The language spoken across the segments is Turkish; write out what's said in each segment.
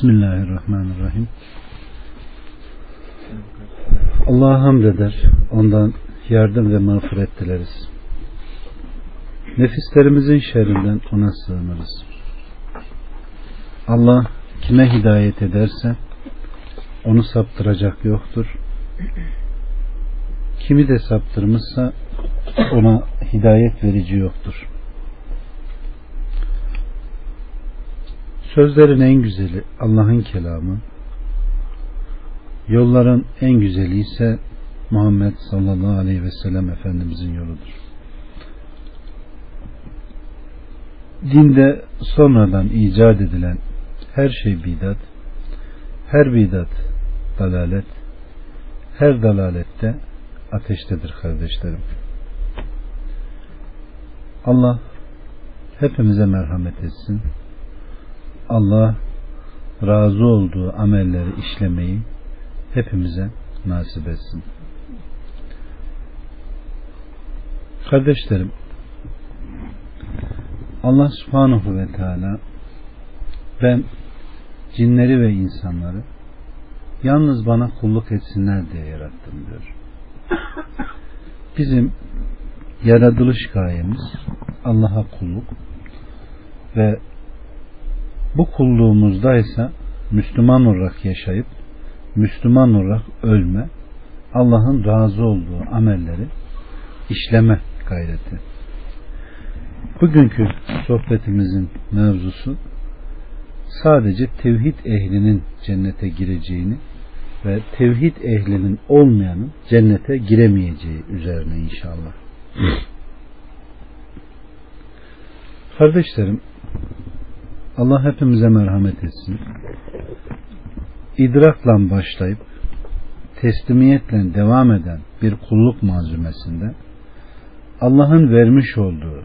Bismillahirrahmanirrahim. Allah'a hamd eder. Ondan yardım ve mağfiret dileriz. Nefislerimizin şerrinden ona sığınırız. Allah kime hidayet ederse onu saptıracak yoktur. Kimi de saptırmışsa ona hidayet verici yoktur. Sözlerin en güzeli Allah'ın kelamı, yolların en güzeli ise Muhammed sallallahu aleyhi ve sellem Efendimizin yoludur. Dinde sonradan icat edilen her şey bidat, her bidat dalalet, her dalalette ateştedir kardeşlerim. Allah hepimize merhamet etsin. Allah razı olduğu amelleri işlemeyi hepimize nasip etsin. Kardeşlerim Allah subhanahu ve teala ben cinleri ve insanları yalnız bana kulluk etsinler diye yarattım diyor. Bizim yaratılış gayemiz Allah'a kulluk ve bu kulluğumuzda ise Müslüman olarak yaşayıp Müslüman olarak ölme, Allah'ın razı olduğu amelleri işleme gayreti. Bugünkü sohbetimizin mevzusu sadece tevhid ehlinin cennete gireceğini ve tevhid ehlinin olmayanın cennete giremeyeceği üzerine inşallah. Kardeşlerim, Allah hepimize merhamet etsin. İdrakla başlayıp teslimiyetle devam eden bir kulluk malzumesinde Allah'ın vermiş olduğu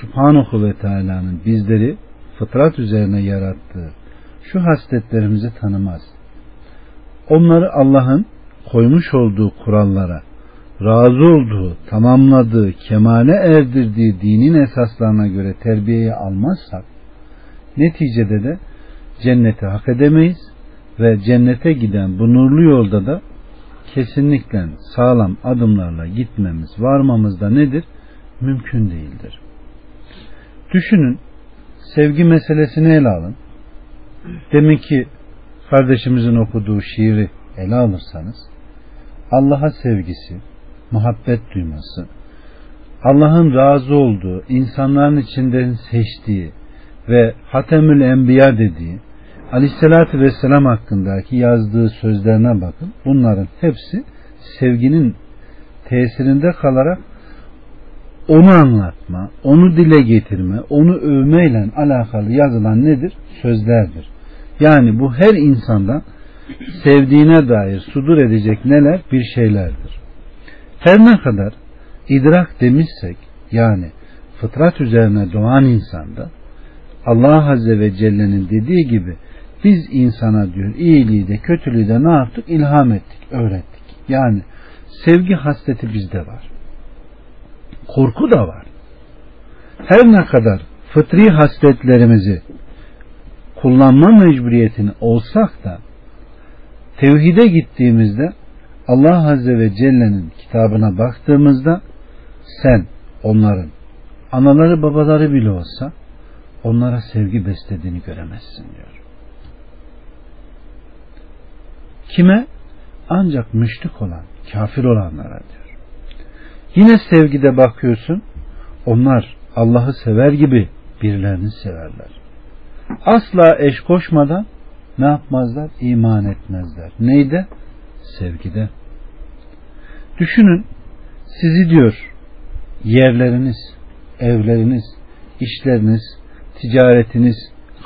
Subhanahu ve Teala'nın bizleri fıtrat üzerine yarattığı şu hasletlerimizi tanımaz. Onları Allah'ın koymuş olduğu kurallara, razı olduğu, tamamladığı, kemale erdirdiği dinin esaslarına göre terbiyeye almazsak, neticede de cenneti hak edemeyiz ve cennete giden bu nurlu yolda da kesinlikle sağlam adımlarla gitmemiz, varmamız da nedir? Mümkün değildir. Düşünün, sevgi meselesini ele alın. Demek ki kardeşimizin okuduğu şiiri ele alırsanız, Allah'a sevgisi, muhabbet duyması, Allah'ın razı olduğu, insanların içinden seçtiği ve Hatemül Enbiya dediği Aleyhisselatü Vesselam hakkındaki yazdığı sözlerine bakın. Bunların hepsi sevginin tesirinde kalarak onu anlatma, onu dile getirme, onu övmeyle alakalı yazılan nedir? Sözlerdir. Yani bu her insanda sevdiğine dair sudur edecek neler? Bir şeylerdir. Her ne kadar idrak demişsek yani fıtrat üzerine doğan insanda Allah Azze ve Celle'nin dediği gibi biz insana diyor iyiliği de kötülüğü de ne yaptık? İlham ettik, öğrettik. Yani sevgi hasleti bizde var. Korku da var. Her ne kadar fıtri hasletlerimizi kullanma mecburiyetini olsak da tevhide gittiğimizde Allah Azze ve Celle'nin kitabına baktığımızda sen onların anaları babaları bile olsa onlara sevgi beslediğini göremezsin diyor. Kime? Ancak müşrik olan, kafir olanlara diyor. Yine sevgide bakıyorsun, onlar Allah'ı sever gibi birilerini severler. Asla eş koşmadan ne yapmazlar? İman etmezler. Neyde? Sevgide. Düşünün, sizi diyor yerleriniz, evleriniz, işleriniz, ticaretiniz,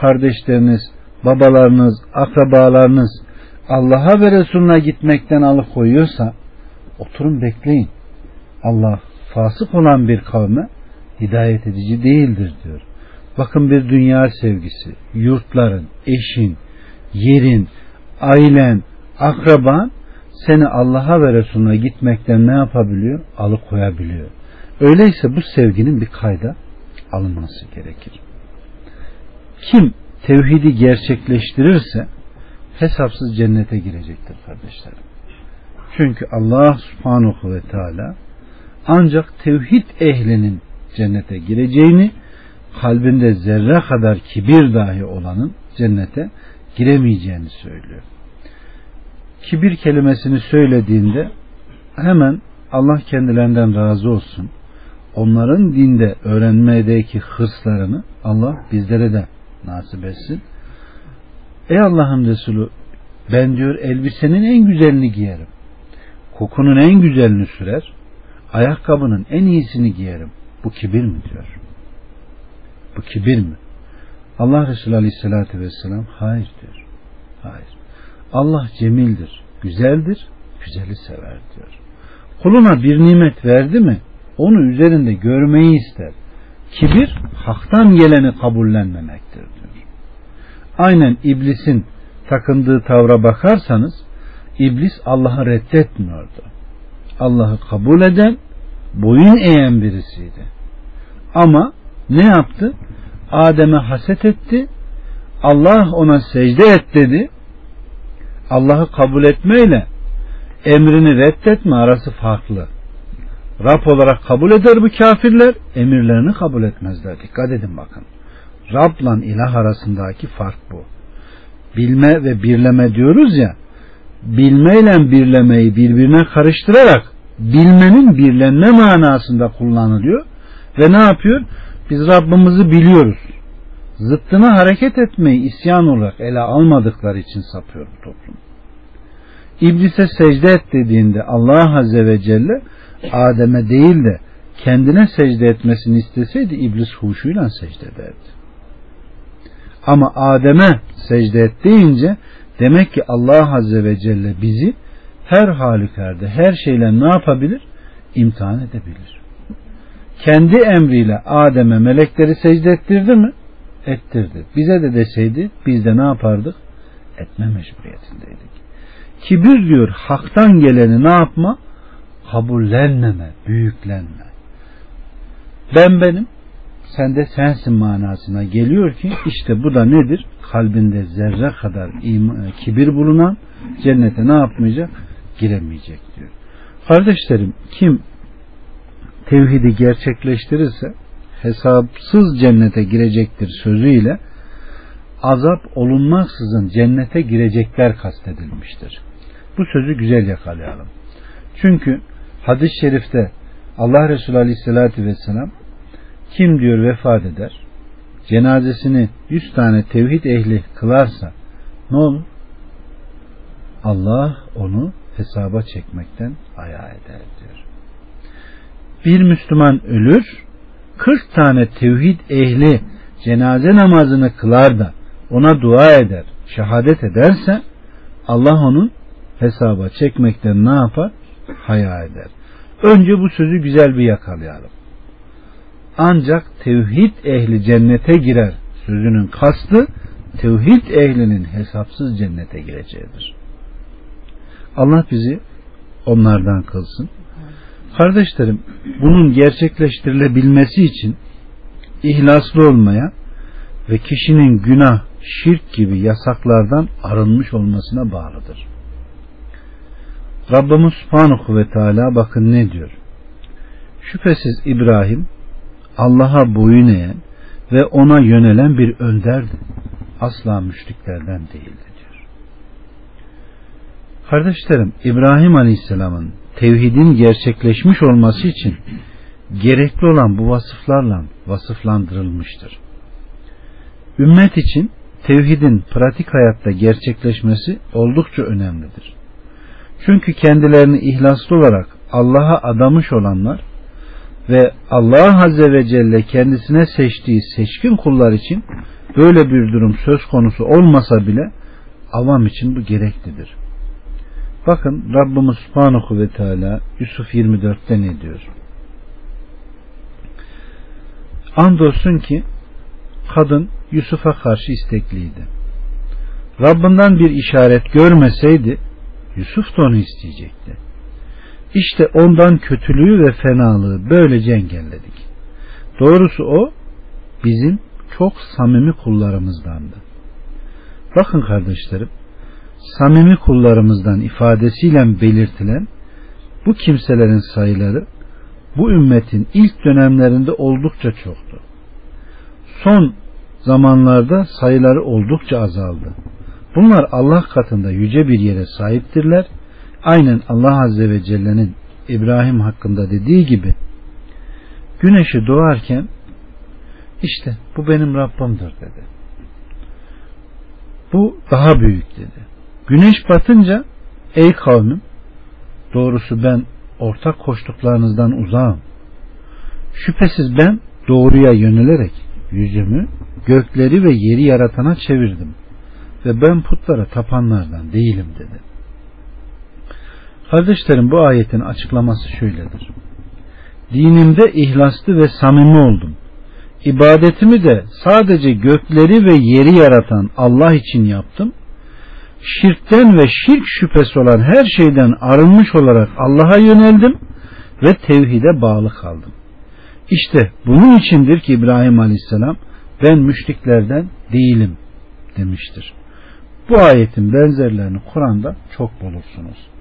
kardeşleriniz, babalarınız, akrabalarınız Allah'a ve Resulüne gitmekten alıkoyuyorsa oturun bekleyin. Allah fasık olan bir kavme hidayet edici değildir diyor. Bakın bir dünya sevgisi, yurtların, eşin, yerin, ailen, akraban seni Allah'a ve Resulüne gitmekten ne yapabiliyor? Alıkoyabiliyor. Öyleyse bu sevginin bir kayda alınması gerekir. Kim tevhidi gerçekleştirirse hesapsız cennete girecektir kardeşlerim. Çünkü Allah subhanahu ve teala ancak tevhid ehlinin cennete gireceğini kalbinde zerre kadar kibir dahi olanın cennete giremeyeceğini söylüyor. Kibir kelimesini söylediğinde hemen Allah kendilerinden razı olsun. Onların dinde öğrenmedeki hırslarını Allah bizlere de nasip etsin. Ey Allah'ın Resulü ben diyor elbisenin en güzelini giyerim. Kokunun en güzelini sürer. Ayakkabının en iyisini giyerim. Bu kibir mi diyor. Bu kibir mi? Allah Resulü Aleyhisselatü Vesselam hayır diyor. Hayır. Allah cemildir, güzeldir, güzeli sever diyor. Kuluna bir nimet verdi mi onu üzerinde görmeyi ister. Kibir haktan geleni kabullenmemektir. Aynen iblisin takındığı tavra bakarsanız iblis Allah'ı reddetmiyordu. Allah'ı kabul eden, boyun eğen birisiydi. Ama ne yaptı? Adem'e haset etti. Allah ona secde et dedi. Allah'ı kabul etmeyle emrini reddetme arası farklı. Rab olarak kabul eder bu kafirler, emirlerini kabul etmezler. Dikkat edin bakın. Rab'la ilah arasındaki fark bu. Bilme ve birleme diyoruz ya, bilmeyle birlemeyi birbirine karıştırarak bilmenin birlenme manasında kullanılıyor ve ne yapıyor? Biz Rabbimizi biliyoruz. Zıttına hareket etmeyi isyan olarak ele almadıkları için sapıyor bu toplum. İblise secde et dediğinde Allah Azze ve Celle Adem'e değil de kendine secde etmesini isteseydi iblis huşuyla secde ederdi. Ama Adem'e secde et deyince demek ki Allah Azze ve Celle bizi her halükarda her şeyle ne yapabilir? İmtihan edebilir. Kendi emriyle Adem'e melekleri secde ettirdi mi? Ettirdi. Bize de deseydi biz de ne yapardık? Etme mecburiyetindeydik. Kibir diyor haktan geleni ne yapma? Kabullenmeme, büyüklenme. Ben benim, sen de sensin manasına geliyor ki işte bu da nedir? Kalbinde zerre kadar kibir bulunan cennete ne yapmayacak? Giremeyecek diyor. Kardeşlerim kim tevhidi gerçekleştirirse hesapsız cennete girecektir sözüyle azap olunmaksızın cennete girecekler kastedilmiştir. Bu sözü güzel yakalayalım. Çünkü hadis-i şerifte Allah Resulü Aleyhisselatü Vesselam kim diyor vefat eder cenazesini yüz tane tevhid ehli kılarsa ne olur? Allah onu hesaba çekmekten ayağa eder diyor. Bir Müslüman ölür, 40 tane tevhid ehli cenaze namazını kılar da ona dua eder, şehadet ederse Allah onun hesaba çekmekten ne yapar? Haya eder. Önce bu sözü güzel bir yakalayalım. Ancak tevhid ehli cennete girer sözünün kastı tevhid ehlinin hesapsız cennete gireceğidir. Allah bizi onlardan kılsın. Kardeşlerim bunun gerçekleştirilebilmesi için ihlaslı olmaya ve kişinin günah, şirk gibi yasaklardan arınmış olmasına bağlıdır. Rabbimiz Subhanahu ve Teala bakın ne diyor. Şüphesiz İbrahim Allah'a boyun eğen ve ona yönelen bir önderdi. Asla müşriklerden değildi diyor. Kardeşlerim İbrahim Aleyhisselam'ın tevhidin gerçekleşmiş olması için gerekli olan bu vasıflarla vasıflandırılmıştır. Ümmet için tevhidin pratik hayatta gerçekleşmesi oldukça önemlidir. Çünkü kendilerini ihlaslı olarak Allah'a adamış olanlar ve Allah Azze ve Celle kendisine seçtiği seçkin kullar için böyle bir durum söz konusu olmasa bile avam için bu gereklidir. Bakın Rabbimiz Subhanahu ve Teala Yusuf 24'te ne diyor? Andolsun ki kadın Yusuf'a karşı istekliydi. Rabbinden bir işaret görmeseydi Yusuf da onu isteyecekti. İşte ondan kötülüğü ve fenalığı böylece engelledik. Doğrusu o bizim çok samimi kullarımızdandı. Bakın kardeşlerim, samimi kullarımızdan ifadesiyle belirtilen bu kimselerin sayıları bu ümmetin ilk dönemlerinde oldukça çoktu. Son zamanlarda sayıları oldukça azaldı. Bunlar Allah katında yüce bir yere sahiptirler. Aynen Allah Azze ve Celle'nin İbrahim hakkında dediği gibi güneşi doğarken işte bu benim Rabbimdir dedi. Bu daha büyük dedi. Güneş batınca ey kavmim doğrusu ben ortak koştuklarınızdan uzağım. Şüphesiz ben doğruya yönelerek yüzümü gökleri ve yeri yaratana çevirdim ve ben putlara tapanlardan değilim dedi. Kardeşlerim bu ayetin açıklaması şöyledir. Dinimde ihlaslı ve samimi oldum. İbadetimi de sadece gökleri ve yeri yaratan Allah için yaptım. Şirkten ve şirk şüphesi olan her şeyden arınmış olarak Allah'a yöneldim ve tevhide bağlı kaldım. İşte bunun içindir ki İbrahim Aleyhisselam ben müşriklerden değilim demiştir. Bu ayetin benzerlerini Kur'an'da çok bulursunuz.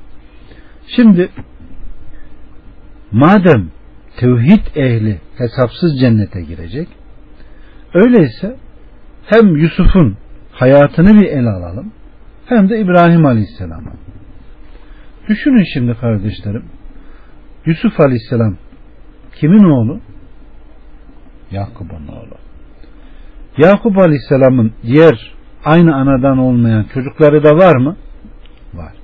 Şimdi madem tevhid ehli hesapsız cennete girecek öyleyse hem Yusuf'un hayatını bir el alalım hem de İbrahim Aleyhisselam'a. Düşünün şimdi kardeşlerim. Yusuf Aleyhisselam kimin oğlu? Yakup'un oğlu. Yakup Aleyhisselam'ın diğer aynı anadan olmayan çocukları da var mı? Var.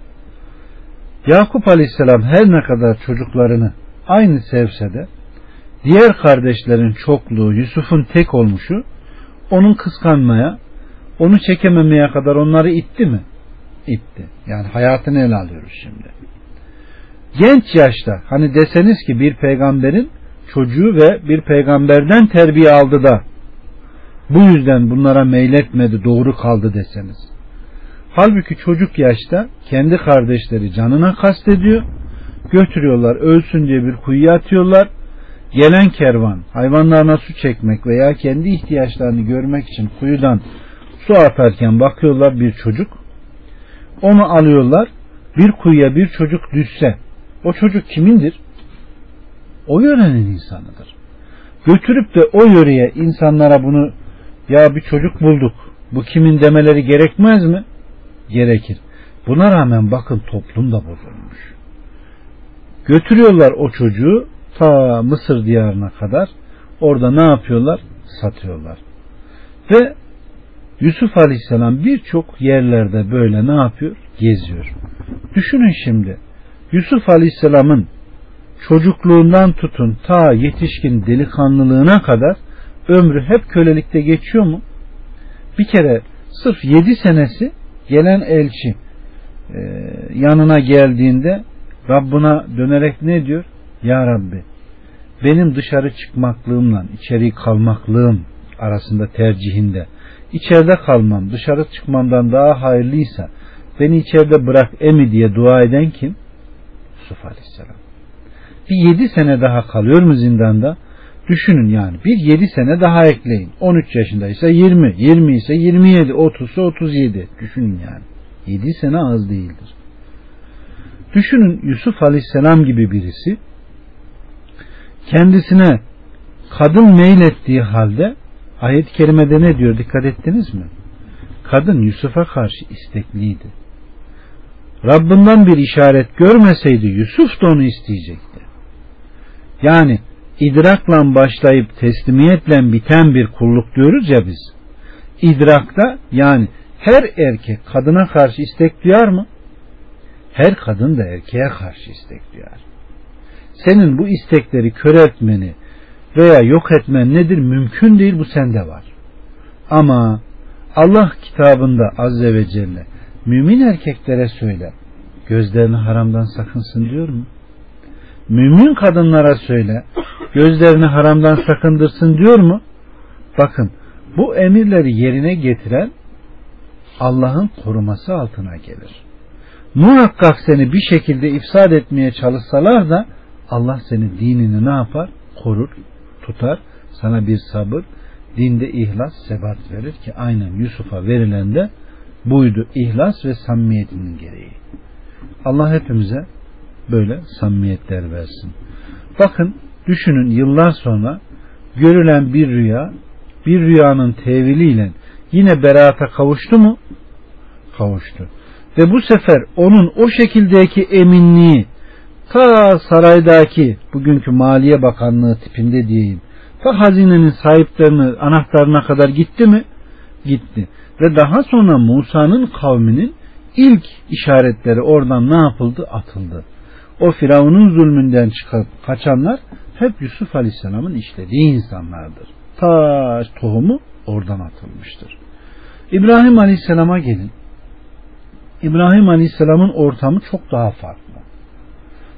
Yakup Aleyhisselam her ne kadar çocuklarını aynı sevse de diğer kardeşlerin çokluğu Yusuf'un tek olmuşu onun kıskanmaya onu çekememeye kadar onları itti mi? İtti. Yani hayatını ele alıyoruz şimdi. Genç yaşta hani deseniz ki bir peygamberin çocuğu ve bir peygamberden terbiye aldı da bu yüzden bunlara meyletmedi doğru kaldı deseniz. Halbuki çocuk yaşta kendi kardeşleri canına kastediyor. Götürüyorlar ölsün diye bir kuyuya atıyorlar. Gelen kervan hayvanlarına su çekmek veya kendi ihtiyaçlarını görmek için kuyudan su atarken bakıyorlar bir çocuk. Onu alıyorlar. Bir kuyuya bir çocuk düşse o çocuk kimindir? O yörenin insanıdır. Götürüp de o yöreye insanlara bunu ya bir çocuk bulduk bu kimin demeleri gerekmez mi? Gerekir. Buna rağmen bakın toplum da bozulmuş. Götürüyorlar o çocuğu ta Mısır diyarına kadar orada ne yapıyorlar? Satıyorlar. Ve Yusuf Aleyhisselam birçok yerlerde böyle ne yapıyor? Geziyor. Düşünün şimdi Yusuf Aleyhisselam'ın çocukluğundan tutun ta yetişkin delikanlılığına kadar ömrü hep kölelikte geçiyor mu? Bir kere sırf yedi senesi gelen elçi e, yanına geldiğinde Rabbına dönerek ne diyor? Ya Rabbi benim dışarı çıkmaklığımla içeri kalmaklığım arasında tercihinde içeride kalmam dışarı çıkmamdan daha hayırlıysa beni içeride bırak emi diye dua eden kim? Yusuf Aleyhisselam. Bir yedi sene daha kalıyor mu zindanda? Düşünün yani bir 7 sene daha ekleyin. 13 yaşındaysa 20, 20 ise 27, 30 ise 37. Düşünün yani. 7 sene az değildir. Düşünün Yusuf Aleyhisselam gibi birisi kendisine kadın meylettiği halde ayet-i kerimede ne diyor dikkat ettiniz mi? Kadın Yusuf'a karşı istekliydi. Rabbinden bir işaret görmeseydi Yusuf da onu isteyecekti. Yani idrakla başlayıp teslimiyetle biten bir kulluk diyoruz ya biz. İdrakta yani her erkek kadına karşı istek duyar mı? Her kadın da erkeğe karşı istek duyar. Senin bu istekleri kör etmeni veya yok etmen nedir? Mümkün değil bu sende var. Ama Allah kitabında Azze ve Celle mümin erkeklere söyle gözlerini haramdan sakınsın diyor mu? Mümin kadınlara söyle gözlerini haramdan sakındırsın diyor mu? Bakın bu emirleri yerine getiren Allah'ın koruması altına gelir. Muhakkak seni bir şekilde ifsad etmeye çalışsalar da Allah senin dinini ne yapar? Korur, tutar, sana bir sabır, dinde ihlas, sebat verir ki aynen Yusuf'a verilen de buydu ihlas ve samimiyetinin gereği. Allah hepimize böyle samimiyetler versin. Bakın düşünün yıllar sonra görülen bir rüya bir rüyanın teviliyle yine beraata kavuştu mu? Kavuştu. Ve bu sefer onun o şekildeki eminliği ta saraydaki bugünkü Maliye Bakanlığı tipinde diyeyim ta hazinenin sahiplerini anahtarına kadar gitti mi? Gitti. Ve daha sonra Musa'nın kavminin ilk işaretleri oradan ne yapıldı? Atıldı. O Firavun'un zulmünden çıkıp kaçanlar hep Yusuf Aleyhisselam'ın işlediği insanlardır. Ta tohumu oradan atılmıştır. İbrahim Aleyhisselam'a gelin. İbrahim Aleyhisselam'ın ortamı çok daha farklı.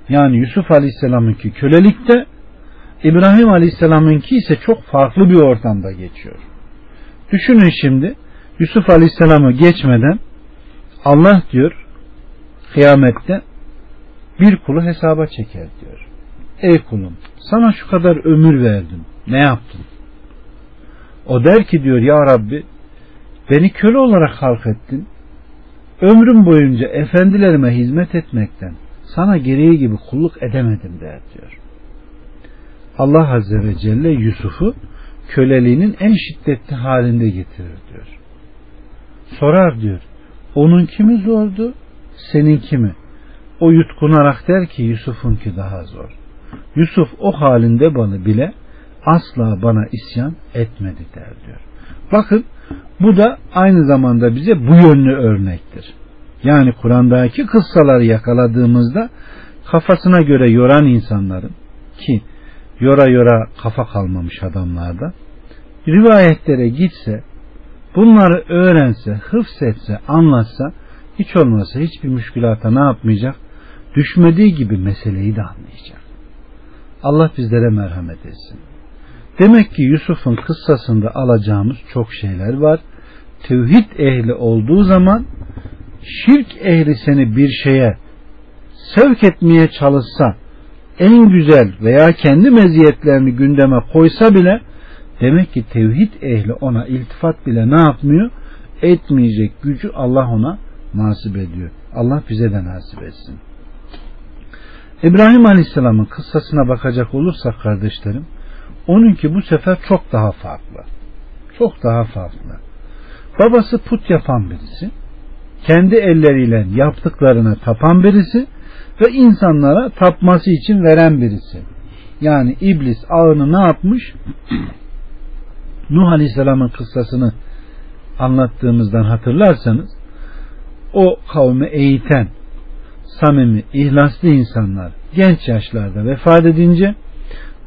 Yani Yusuf Aleyhisselam'ınki kölelikte, İbrahim Aleyhisselam'ınki ise çok farklı bir ortamda geçiyor. Düşünün şimdi Yusuf Aleyhisselam'ı geçmeden Allah diyor kıyamette bir kulu hesaba çeker diyor. Ey kulum sana şu kadar ömür verdim. Ne yaptın? O der ki diyor ya Rabbi beni köle olarak halk ettin. Ömrüm boyunca efendilerime hizmet etmekten sana gereği gibi kulluk edemedim der diyor. Allah Azze ve Celle Yusuf'u köleliğinin en şiddetli halinde getirir diyor. Sorar diyor. Onun kimi zordu? Senin kimi? O yutkunarak der ki Yusuf'unki daha zor. Yusuf o halinde bana bile asla bana isyan etmedi der diyor. Bakın bu da aynı zamanda bize bu yönlü örnektir. Yani Kur'an'daki kıssaları yakaladığımızda kafasına göre yoran insanların ki yora yora kafa kalmamış adamlarda rivayetlere gitse bunları öğrense, hıfsetse, anlatsa hiç olmasa hiçbir müşkülata ne yapmayacak? Düşmediği gibi meseleyi de anlayacak. Allah bizlere merhamet etsin. Demek ki Yusuf'un kıssasında alacağımız çok şeyler var. Tevhid ehli olduğu zaman şirk ehli seni bir şeye sevk etmeye çalışsa en güzel veya kendi meziyetlerini gündeme koysa bile demek ki tevhid ehli ona iltifat bile ne yapmıyor? Etmeyecek gücü Allah ona nasip ediyor. Allah bize de nasip etsin. İbrahim Aleyhisselam'ın kıssasına bakacak olursak kardeşlerim onunki bu sefer çok daha farklı. Çok daha farklı. Babası put yapan birisi kendi elleriyle yaptıklarına tapan birisi ve insanlara tapması için veren birisi. Yani iblis ağını ne yapmış? Nuh Aleyhisselam'ın kıssasını anlattığımızdan hatırlarsanız o kavmi eğiten samimi, ihlaslı insanlar genç yaşlarda vefat edince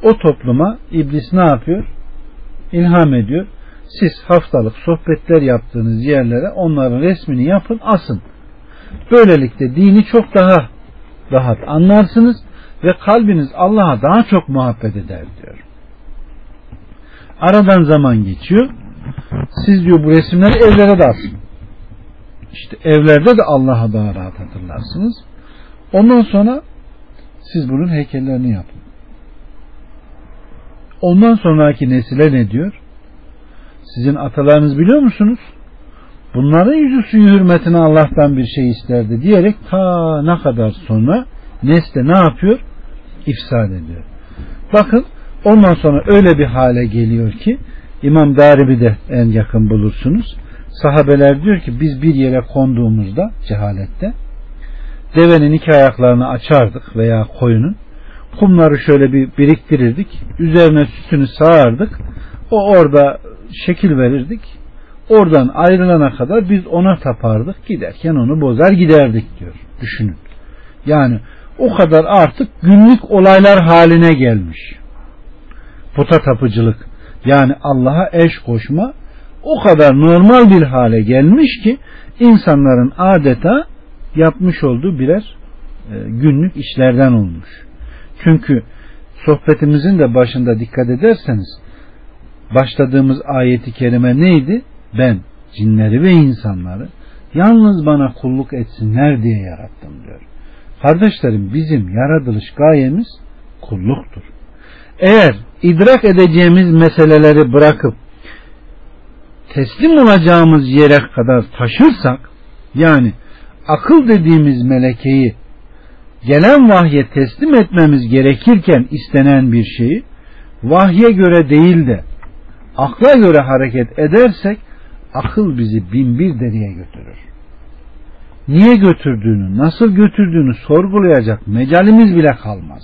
o topluma iblis ne yapıyor? İlham ediyor siz haftalık sohbetler yaptığınız yerlere onların resmini yapın asın. Böylelikle dini çok daha rahat anlarsınız ve kalbiniz Allah'a daha çok muhabbet eder diyor. Aradan zaman geçiyor. Siz diyor bu resimleri evlere de asın. İşte evlerde de Allah'a daha rahat hatırlarsınız. Ondan sonra siz bunun heykellerini yapın. Ondan sonraki nesile ne diyor? Sizin atalarınız biliyor musunuz? Bunların yüzü suyu hürmetine Allah'tan bir şey isterdi diyerek ta ne kadar sonra nesle ne yapıyor? İfsad ediyor. Bakın ondan sonra öyle bir hale geliyor ki İmam Daribi de en yakın bulursunuz. Sahabeler diyor ki biz bir yere konduğumuzda cehalette devenin iki ayaklarını açardık veya koyunun kumları şöyle bir biriktirirdik üzerine sütünü sağardık o orada şekil verirdik. Oradan ayrılana kadar biz ona tapardık. Giderken onu bozar giderdik diyor. Düşünün. Yani o kadar artık günlük olaylar haline gelmiş. Puta tapıcılık yani Allah'a eş koşma o kadar normal bir hale gelmiş ki insanların adeta yapmış olduğu birer e, günlük işlerden olmuş. Çünkü sohbetimizin de başında dikkat ederseniz başladığımız ayeti kerime neydi? Ben cinleri ve insanları yalnız bana kulluk etsinler diye yarattım diyor. Kardeşlerim bizim yaratılış gayemiz kulluktur. Eğer idrak edeceğimiz meseleleri bırakıp teslim olacağımız yere kadar taşırsak Yani akıl dediğimiz melekeyi gelen vahye teslim etmemiz gerekirken istenen bir şeyi vahye göre değil de akla göre hareket edersek akıl bizi bin bir deriye götürür. Niye götürdüğünü, nasıl götürdüğünü sorgulayacak mecalimiz bile kalmaz.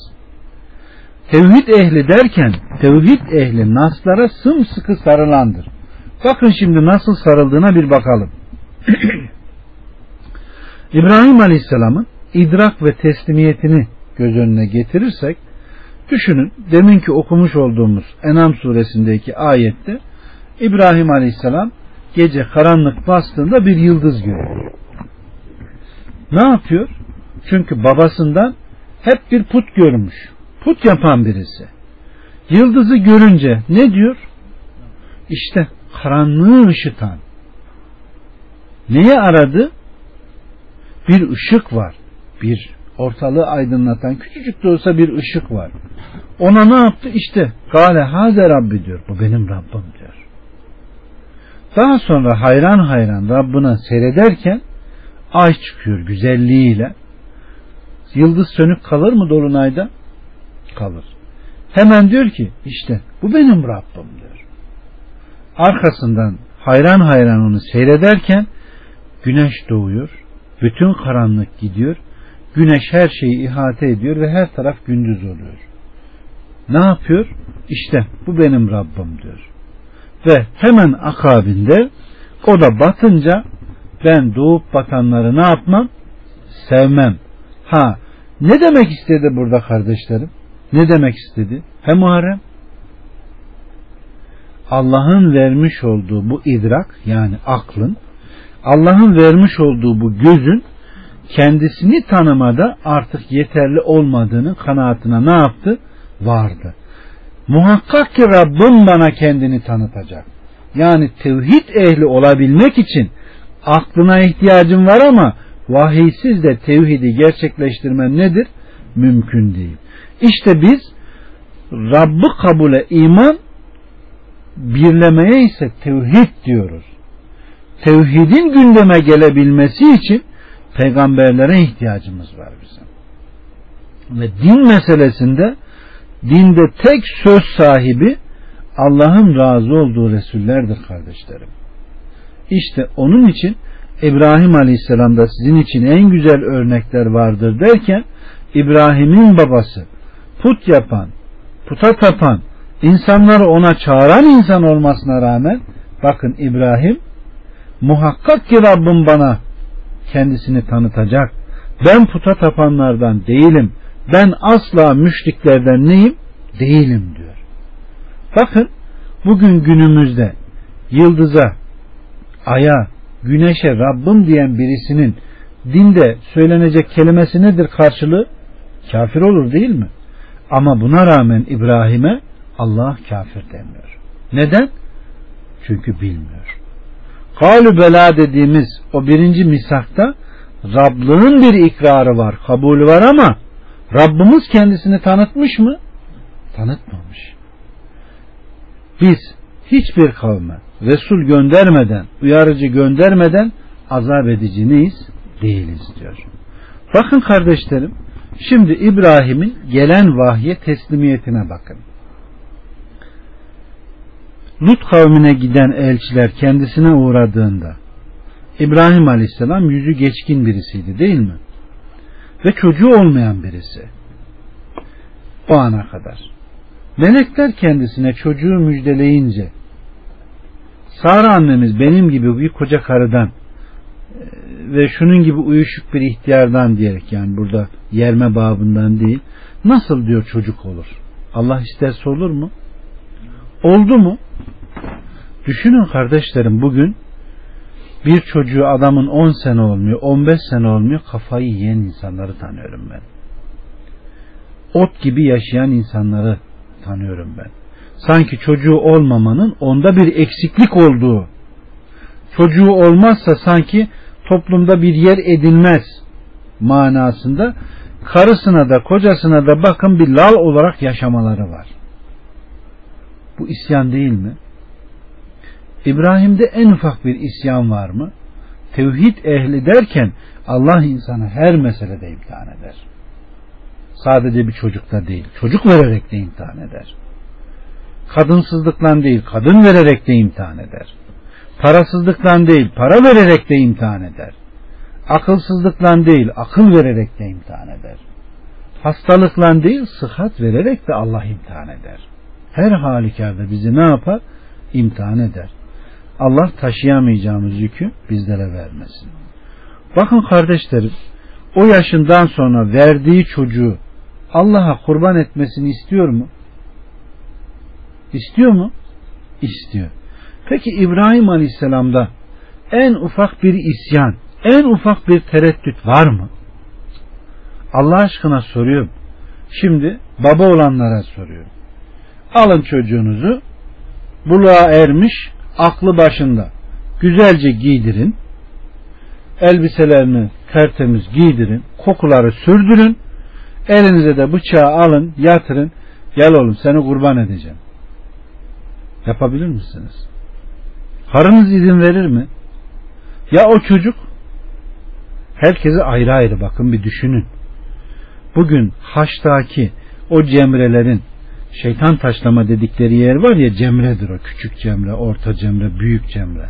Tevhid ehli derken tevhid ehli naslara sımsıkı sarılandır. Bakın şimdi nasıl sarıldığına bir bakalım. İbrahim Aleyhisselam'ın idrak ve teslimiyetini göz önüne getirirsek düşünün deminki okumuş olduğumuz Enam suresindeki ayette İbrahim Aleyhisselam gece karanlık bastığında bir yıldız görüyor. Ne yapıyor? Çünkü babasından hep bir put görmüş. Put yapan birisi. Yıldızı görünce ne diyor? İşte karanlığı ışıtan. Neye aradı? Bir ışık var. Bir ortalığı aydınlatan küçücük de olsa bir ışık var. Ona ne yaptı? İşte Gale Haze Rabbi diyor. Bu benim Rabbim diyor. Daha sonra hayran hayran Rabbına seyrederken ay çıkıyor güzelliğiyle. Yıldız sönük kalır mı dolunayda? Kalır. Hemen diyor ki işte bu benim Rabbim diyor. Arkasından hayran hayran onu seyrederken güneş doğuyor. Bütün karanlık gidiyor. Güneş her şeyi ihate ediyor ve her taraf gündüz oluyor. Ne yapıyor? İşte bu benim Rabbim diyor. Ve hemen akabinde o da batınca ben doğup batanları ne yapmam? Sevmem. Ha ne demek istedi burada kardeşlerim? Ne demek istedi? He Muharrem? Allah'ın vermiş olduğu bu idrak yani aklın Allah'ın vermiş olduğu bu gözün kendisini tanımada artık yeterli olmadığını kanaatine ne yaptı? Vardı. Muhakkak ki Rabbim bana kendini tanıtacak. Yani tevhid ehli olabilmek için aklına ihtiyacım var ama vahiysiz de tevhidi gerçekleştirmem nedir? Mümkün değil. İşte biz Rabb'ı kabule iman birlemeye ise tevhid diyoruz. Tevhidin gündeme gelebilmesi için peygamberlere ihtiyacımız var bizim. Ve din meselesinde dinde tek söz sahibi Allah'ın razı olduğu Resullerdir kardeşlerim. İşte onun için İbrahim Aleyhisselam'da sizin için en güzel örnekler vardır derken İbrahim'in babası put yapan, puta tapan, insanları ona çağıran insan olmasına rağmen bakın İbrahim muhakkak ki Rabbim bana kendisini tanıtacak. Ben puta tapanlardan değilim. Ben asla müşriklerden neyim? Değilim diyor. Bakın bugün günümüzde yıldıza, aya, güneşe Rabbim diyen birisinin dinde söylenecek kelimesi nedir karşılığı? Kafir olur değil mi? Ama buna rağmen İbrahim'e Allah kafir demiyor. Neden? Çünkü bilmiyor. Kalü bela dediğimiz o birinci misakta Rablığın bir ikrarı var, kabulü var ama Rabbimiz kendisini tanıtmış mı? Tanıtmamış. Biz hiçbir kavme Resul göndermeden, uyarıcı göndermeden azap edici neyiz? Değiliz diyor. Bakın kardeşlerim, şimdi İbrahim'in gelen vahye teslimiyetine bakın. Lut kavmine giden elçiler kendisine uğradığında İbrahim Aleyhisselam yüzü geçkin birisiydi değil mi? Ve çocuğu olmayan birisi. O ana kadar. Melekler kendisine çocuğu müjdeleyince Sara annemiz benim gibi bir koca karıdan ve şunun gibi uyuşuk bir ihtiyardan diyerek yani burada yerme babından değil nasıl diyor çocuk olur? Allah isterse olur mu? Oldu mu? Düşünün kardeşlerim bugün bir çocuğu adamın 10 sene olmuyor, 15 sene olmuyor kafayı yiyen insanları tanıyorum ben. Ot gibi yaşayan insanları tanıyorum ben. Sanki çocuğu olmamanın onda bir eksiklik olduğu, çocuğu olmazsa sanki toplumda bir yer edilmez manasında karısına da kocasına da bakın bir lal olarak yaşamaları var. Bu isyan değil mi? İbrahim'de en ufak bir isyan var mı? tevhid ehli derken Allah insanı her meselede imtihan eder. Sadece bir çocukta değil, çocuk vererek de imtihan eder. Kadınsızlıktan değil, kadın vererek de imtihan eder. Parasızlıktan değil, para vererek de imtihan eder. Akılsızlıktan değil, akıl vererek de imtihan eder. Hastalıkla değil, sıhhat vererek de Allah imtihan eder. Her halükarda bizi ne yapar? İmtihan eder. Allah taşıyamayacağımız yükü bizlere vermesin. Bakın kardeşlerim, o yaşından sonra verdiği çocuğu Allah'a kurban etmesini istiyor mu? İstiyor mu? İstiyor. Peki İbrahim Aleyhisselam'da en ufak bir isyan, en ufak bir tereddüt var mı? Allah aşkına soruyorum. Şimdi baba olanlara soruyorum. Alın çocuğunuzu buluğa ermiş, aklı başında. Güzelce giydirin. Elbiselerini tertemiz giydirin. Kokuları sürdürün. Elinize de bıçağı alın, yatırın. Gel oğlum seni kurban edeceğim. Yapabilir misiniz? Karınız izin verir mi? Ya o çocuk? Herkese ayrı ayrı bakın bir düşünün. Bugün Haç'taki o cemrelerin şeytan taşlama dedikleri yer var ya cemredir o. Küçük cemre, orta cemre, büyük cemre.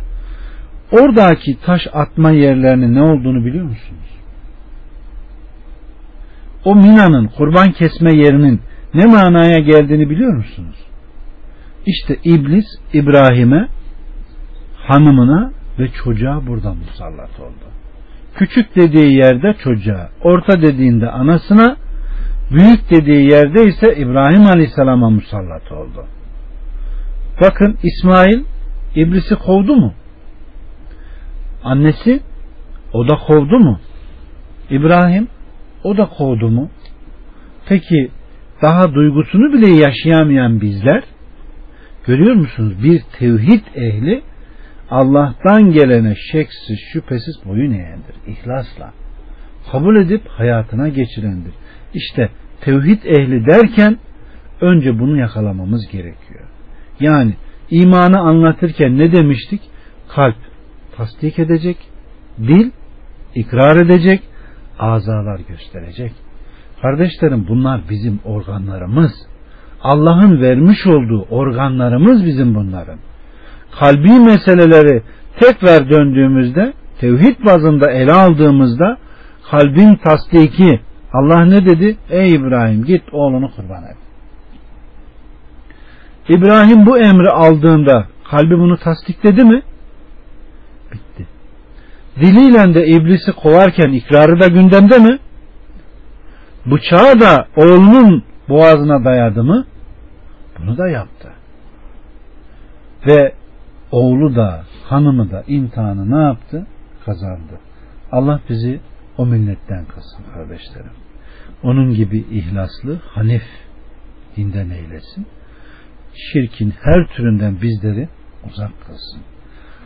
Oradaki taş atma yerlerinin ne olduğunu biliyor musunuz? O Mina'nın kurban kesme yerinin ne manaya geldiğini biliyor musunuz? İşte iblis İbrahim'e hanımına ve çocuğa burada musallat oldu. Küçük dediği yerde çocuğa, orta dediğinde anasına, büyük dediği yerde ise İbrahim Aleyhisselam'a musallat oldu. Bakın İsmail iblisi kovdu mu? Annesi o da kovdu mu? İbrahim o da kovdu mu? Peki daha duygusunu bile yaşayamayan bizler görüyor musunuz? Bir tevhid ehli Allah'tan gelene şeksiz şüphesiz boyun eğendir. İhlasla. Kabul edip hayatına geçirendir. İşte tevhid ehli derken önce bunu yakalamamız gerekiyor. Yani imanı anlatırken ne demiştik? Kalp tasdik edecek, dil ikrar edecek, azalar gösterecek. Kardeşlerim bunlar bizim organlarımız. Allah'ın vermiş olduğu organlarımız bizim bunların. Kalbi meseleleri tekrar döndüğümüzde, tevhid bazında ele aldığımızda kalbin tasdiki Allah ne dedi? Ey İbrahim git oğlunu kurban et. İbrahim bu emri aldığında kalbi bunu tasdikledi mi? Bitti. Diliyle de iblisi kovarken ikrarı da gündemde mi? Bıçağı da oğlunun boğazına dayadı mı? Bunu da yaptı. Ve oğlu da hanımı da imtihanı ne yaptı? Kazandı. Allah bizi o milletten kılsın kardeşlerim. Onun gibi ihlaslı, hanif dinden eylesin. Şirkin her türünden bizleri uzak kılsın.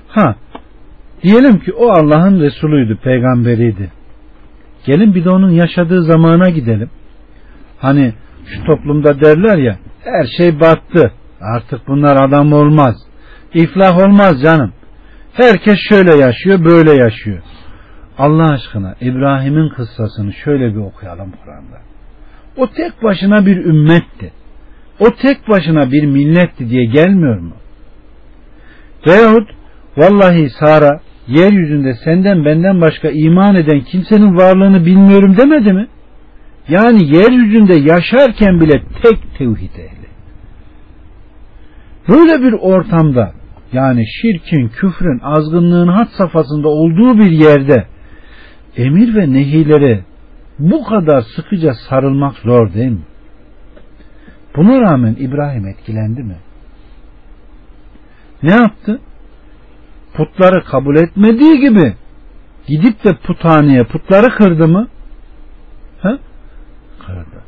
Ha, diyelim ki o Allah'ın Resulüydü, peygamberiydi. Gelin bir de onun yaşadığı zamana gidelim. Hani şu toplumda derler ya, her şey battı. Artık bunlar adam olmaz. İflah olmaz canım. Herkes şöyle yaşıyor, böyle yaşıyor. Allah aşkına İbrahim'in kıssasını şöyle bir okuyalım Kur'an'da. O tek başına bir ümmetti. O tek başına bir milletti diye gelmiyor mu? Veyahut vallahi Sara yeryüzünde senden benden başka iman eden kimsenin varlığını bilmiyorum demedi mi? Yani yeryüzünde yaşarken bile tek tevhid ehli. Böyle bir ortamda yani şirkin, küfrün, azgınlığın hat safhasında olduğu bir yerde emir ve nehilere bu kadar sıkıca sarılmak zor değil mi? Buna rağmen İbrahim etkilendi mi? Ne yaptı? Putları kabul etmediği gibi gidip de puthaneye putları kırdı mı? He? Kırdı.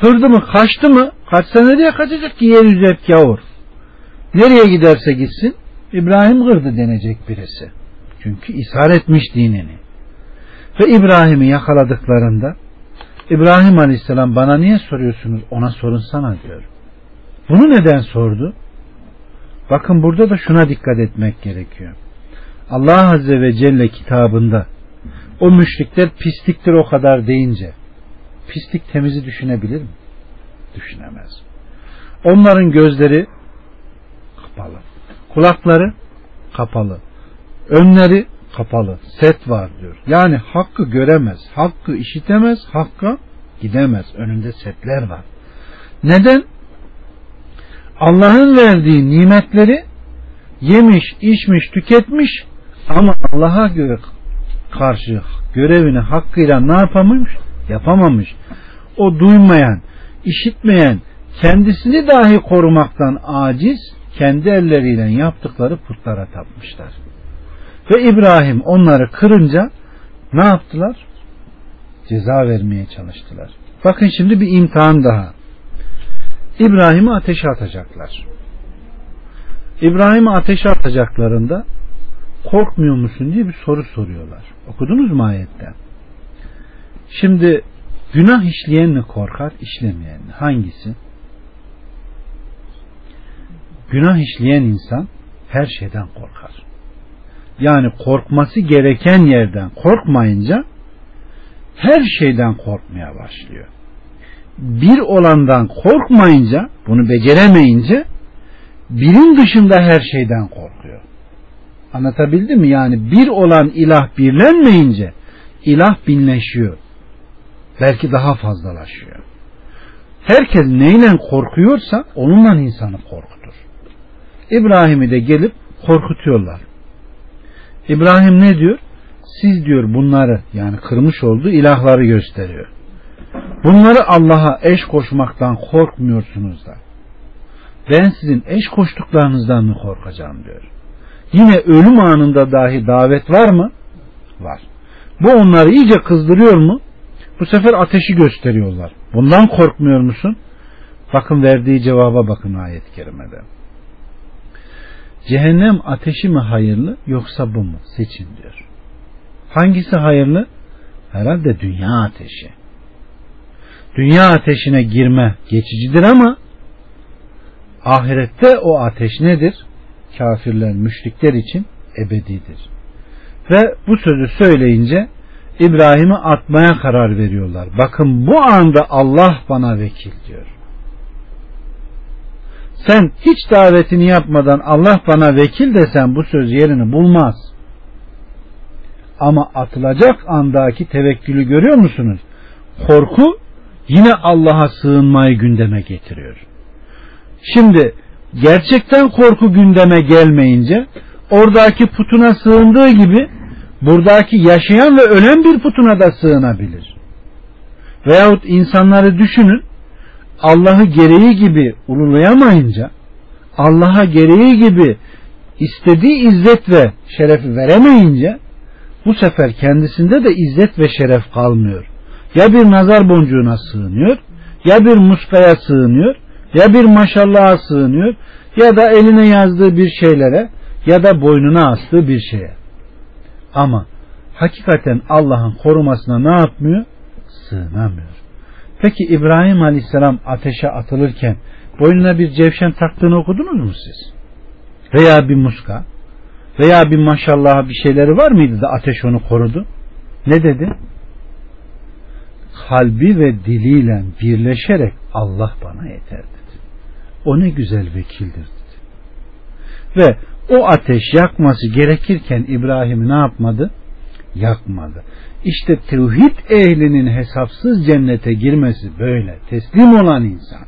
Kırdı mı? Kaçtı mı? Kaçsa nereye kaçacak ki yeryüzü hep gavur? Nereye giderse gitsin İbrahim kırdı denecek birisi. Çünkü ishar etmiş dinini. Ve İbrahim'i yakaladıklarında İbrahim Aleyhisselam bana niye soruyorsunuz ona sorun sana diyor. Bunu neden sordu? Bakın burada da şuna dikkat etmek gerekiyor. Allah Azze ve Celle kitabında o müşrikler pisliktir o kadar deyince pislik temizi düşünebilir mi? Düşünemez. Onların gözleri kapalı. Kulakları kapalı. Önleri kapalı. Set var diyor. Yani hakkı göremez. Hakkı işitemez. Hakka gidemez. Önünde setler var. Neden? Allah'ın verdiği nimetleri yemiş, içmiş, tüketmiş ama Allah'a göre karşı görevini hakkıyla ne yapamamış? Yapamamış. O duymayan, işitmeyen, kendisini dahi korumaktan aciz, kendi elleriyle yaptıkları putlara tapmışlar. Ve İbrahim onları kırınca ne yaptılar? Ceza vermeye çalıştılar. Bakın şimdi bir imtihan daha. İbrahim'i ateşe atacaklar. İbrahim'i ateşe atacaklarında korkmuyor musun diye bir soru soruyorlar. Okudunuz mu ayette? Şimdi günah işleyen mi korkar, işlemeyen mi? Hangisi? Günah işleyen insan her şeyden korkar. Yani korkması gereken yerden korkmayınca her şeyden korkmaya başlıyor. Bir olandan korkmayınca, bunu beceremeyince birin dışında her şeyden korkuyor. Anlatabildim mi? Yani bir olan ilah birlenmeyince ilah binleşiyor. Belki daha fazlalaşıyor. Herkes neyle korkuyorsa onunla insanı korkutur. İbrahim'i de gelip korkutuyorlar. İbrahim ne diyor? Siz diyor bunları yani kırmış olduğu ilahları gösteriyor. Bunları Allah'a eş koşmaktan korkmuyorsunuz da. Ben sizin eş koştuklarınızdan mı korkacağım diyor. Yine ölüm anında dahi davet var mı? Var. Bu onları iyice kızdırıyor mu? Bu sefer ateşi gösteriyorlar. Bundan korkmuyor musun? Bakın verdiği cevaba bakın ayet-i kerimede. Cehennem ateşi mi hayırlı yoksa bu mu? Seçin diyor. Hangisi hayırlı? Herhalde dünya ateşi. Dünya ateşine girme geçicidir ama ahirette o ateş nedir? Kafirler, müşrikler için ebedidir. Ve bu sözü söyleyince İbrahim'i atmaya karar veriyorlar. Bakın bu anda Allah bana vekil diyor. Sen hiç davetini yapmadan Allah bana vekil desen bu söz yerini bulmaz. Ama atılacak andaki tevekkülü görüyor musunuz? Korku yine Allah'a sığınmayı gündeme getiriyor. Şimdi gerçekten korku gündeme gelmeyince oradaki putuna sığındığı gibi buradaki yaşayan ve ölen bir putuna da sığınabilir. Veyahut insanları düşünün Allah'ı gereği gibi ululayamayınca Allah'a gereği gibi istediği izzet ve şerefi veremeyince bu sefer kendisinde de izzet ve şeref kalmıyor. Ya bir nazar boncuğuna sığınıyor, ya bir muskaya sığınıyor, ya bir maşallaha sığınıyor, ya da eline yazdığı bir şeylere, ya da boynuna astığı bir şeye. Ama hakikaten Allah'ın korumasına ne yapmıyor? Sığınamıyor. Peki İbrahim Aleyhisselam ateşe atılırken boynuna bir cevşen taktığını okudunuz mu siz? Veya bir muska veya bir maşallah bir şeyleri var mıydı da ateş onu korudu? Ne dedi? Kalbi ve diliyle birleşerek Allah bana yeter dedi. O ne güzel vekildir dedi. Ve o ateş yakması gerekirken İbrahim ne yapmadı? Yakmadı. İşte tevhid ehlinin hesapsız cennete girmesi böyle. Teslim olan insan.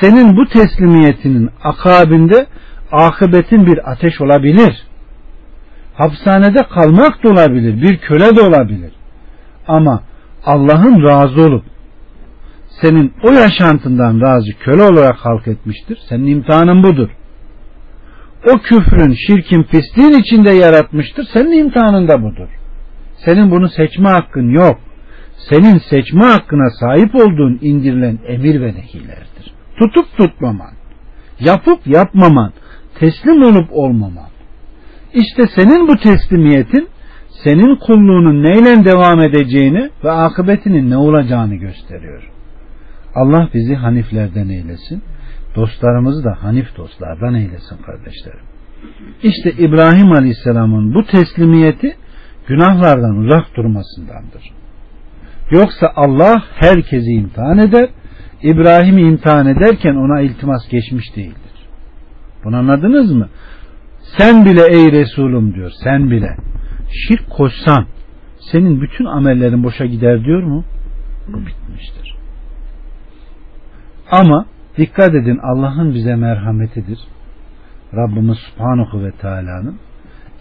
Senin bu teslimiyetinin akabinde akıbetin bir ateş olabilir. Hapishanede kalmak da olabilir. Bir köle de olabilir. Ama Allah'ın razı olup senin o yaşantından razı köle olarak halk etmiştir. Senin imtihanın budur. O küfrün, şirkin, pisliğin içinde yaratmıştır. Senin imtihanın da budur. Senin bunu seçme hakkın yok. Senin seçme hakkına sahip olduğun indirilen emir ve nehilerdir. Tutup tutmaman, yapıp yapmaman, teslim olup olmaman. İşte senin bu teslimiyetin senin kulluğunun neyle devam edeceğini ve akıbetinin ne olacağını gösteriyor. Allah bizi haniflerden eylesin. Dostlarımızı da hanif dostlardan eylesin kardeşlerim. İşte İbrahim Aleyhisselam'ın bu teslimiyeti günahlardan uzak durmasındandır. Yoksa Allah herkesi imtihan eder. İbrahim'i imtihan ederken ona iltimas geçmiş değildir. Bunu anladınız mı? Sen bile ey Resulüm diyor. Sen bile. Şirk koşsan senin bütün amellerin boşa gider diyor mu? Bu bitmiştir. Ama dikkat edin Allah'ın bize merhametidir. Rabbimiz Subhanahu ve Teala'nın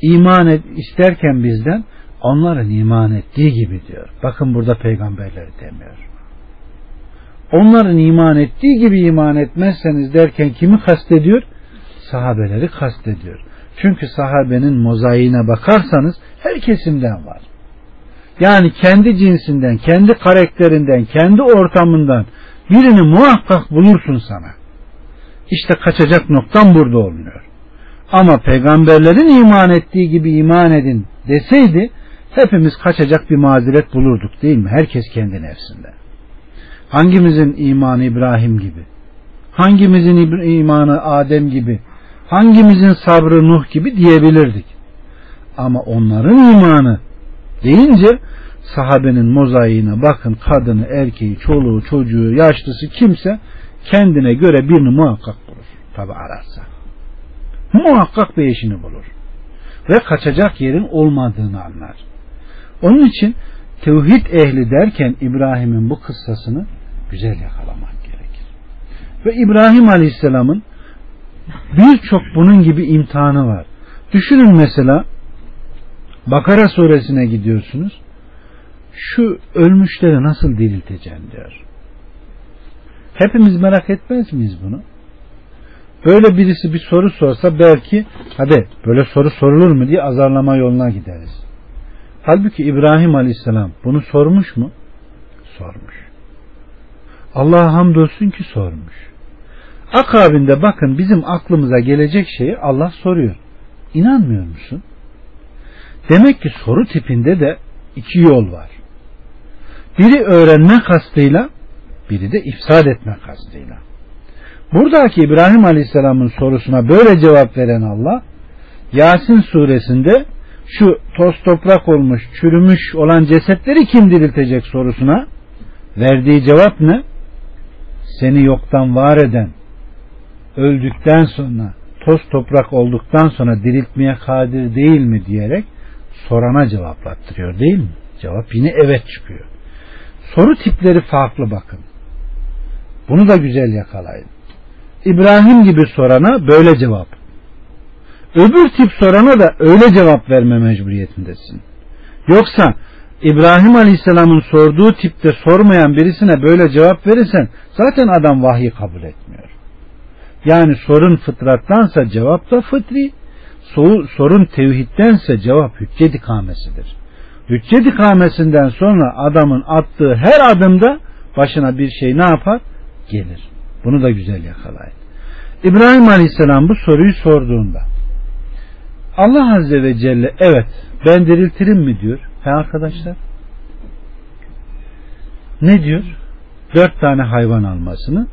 iman et, isterken bizden onların iman ettiği gibi diyor. Bakın burada peygamberleri demiyor. Onların iman ettiği gibi iman etmezseniz derken kimi kastediyor? Sahabeleri kastediyor. Çünkü sahabenin mozaiğine bakarsanız her kesimden var. Yani kendi cinsinden, kendi karakterinden, kendi ortamından birini muhakkak bulursun sana. İşte kaçacak noktam burada oluyor. Ama peygamberlerin iman ettiği gibi iman edin deseydi hepimiz kaçacak bir mazeret bulurduk değil mi? Herkes kendi nefsinde. Hangimizin imanı İbrahim gibi? Hangimizin imanı Adem gibi? Hangimizin sabrı Nuh gibi diyebilirdik. Ama onların imanı deyince sahabenin mozaiğine bakın kadını, erkeği, çoluğu, çocuğu, yaşlısı kimse kendine göre birini muhakkak bulur. Tabi ararsa. Muhakkak bir eşini bulur. Ve kaçacak yerin olmadığını anlar. Onun için tevhid ehli derken İbrahim'in bu kıssasını güzel yakalamak gerekir. Ve İbrahim Aleyhisselam'ın birçok bunun gibi imtihanı var. Düşünün mesela Bakara suresine gidiyorsunuz. Şu ölmüşleri nasıl dirilteceğim diyor. Hepimiz merak etmez miyiz bunu? Böyle birisi bir soru sorsa belki hadi böyle soru sorulur mu diye azarlama yoluna gideriz. Halbuki İbrahim Aleyhisselam bunu sormuş mu? Sormuş. Allah'a hamdolsun ki sormuş. Akabinde bakın bizim aklımıza gelecek şeyi Allah soruyor. İnanmıyor musun? Demek ki soru tipinde de iki yol var. Biri öğrenme kastıyla, biri de ifsad etme kastıyla. Buradaki İbrahim Aleyhisselam'ın sorusuna böyle cevap veren Allah, Yasin suresinde şu toz toprak olmuş, çürümüş olan cesetleri kim diriltecek sorusuna verdiği cevap ne? Seni yoktan var eden, öldükten sonra, toz toprak olduktan sonra diriltmeye kadir değil mi diyerek sorana cevaplattırıyor değil mi? Cevap yine evet çıkıyor. Soru tipleri farklı bakın. Bunu da güzel yakalayın. İbrahim gibi sorana böyle cevap. Öbür tip sorana da öyle cevap verme mecburiyetindesin. Yoksa İbrahim Aleyhisselam'ın sorduğu tipte sormayan birisine böyle cevap verirsen zaten adam vahyi kabul etmiyor. Yani sorun fıtrattansa cevap da fıtri, sorun tevhiddense cevap hüccet ikamesidir. Hüccet ikamesinden sonra adamın attığı her adımda başına bir şey ne yapar? Gelir. Bunu da güzel yakalayın. İbrahim Aleyhisselam bu soruyu sorduğunda Allah Azze ve Celle evet ben diriltirim mi diyor. He arkadaşlar ne diyor? Dört tane hayvan almasını,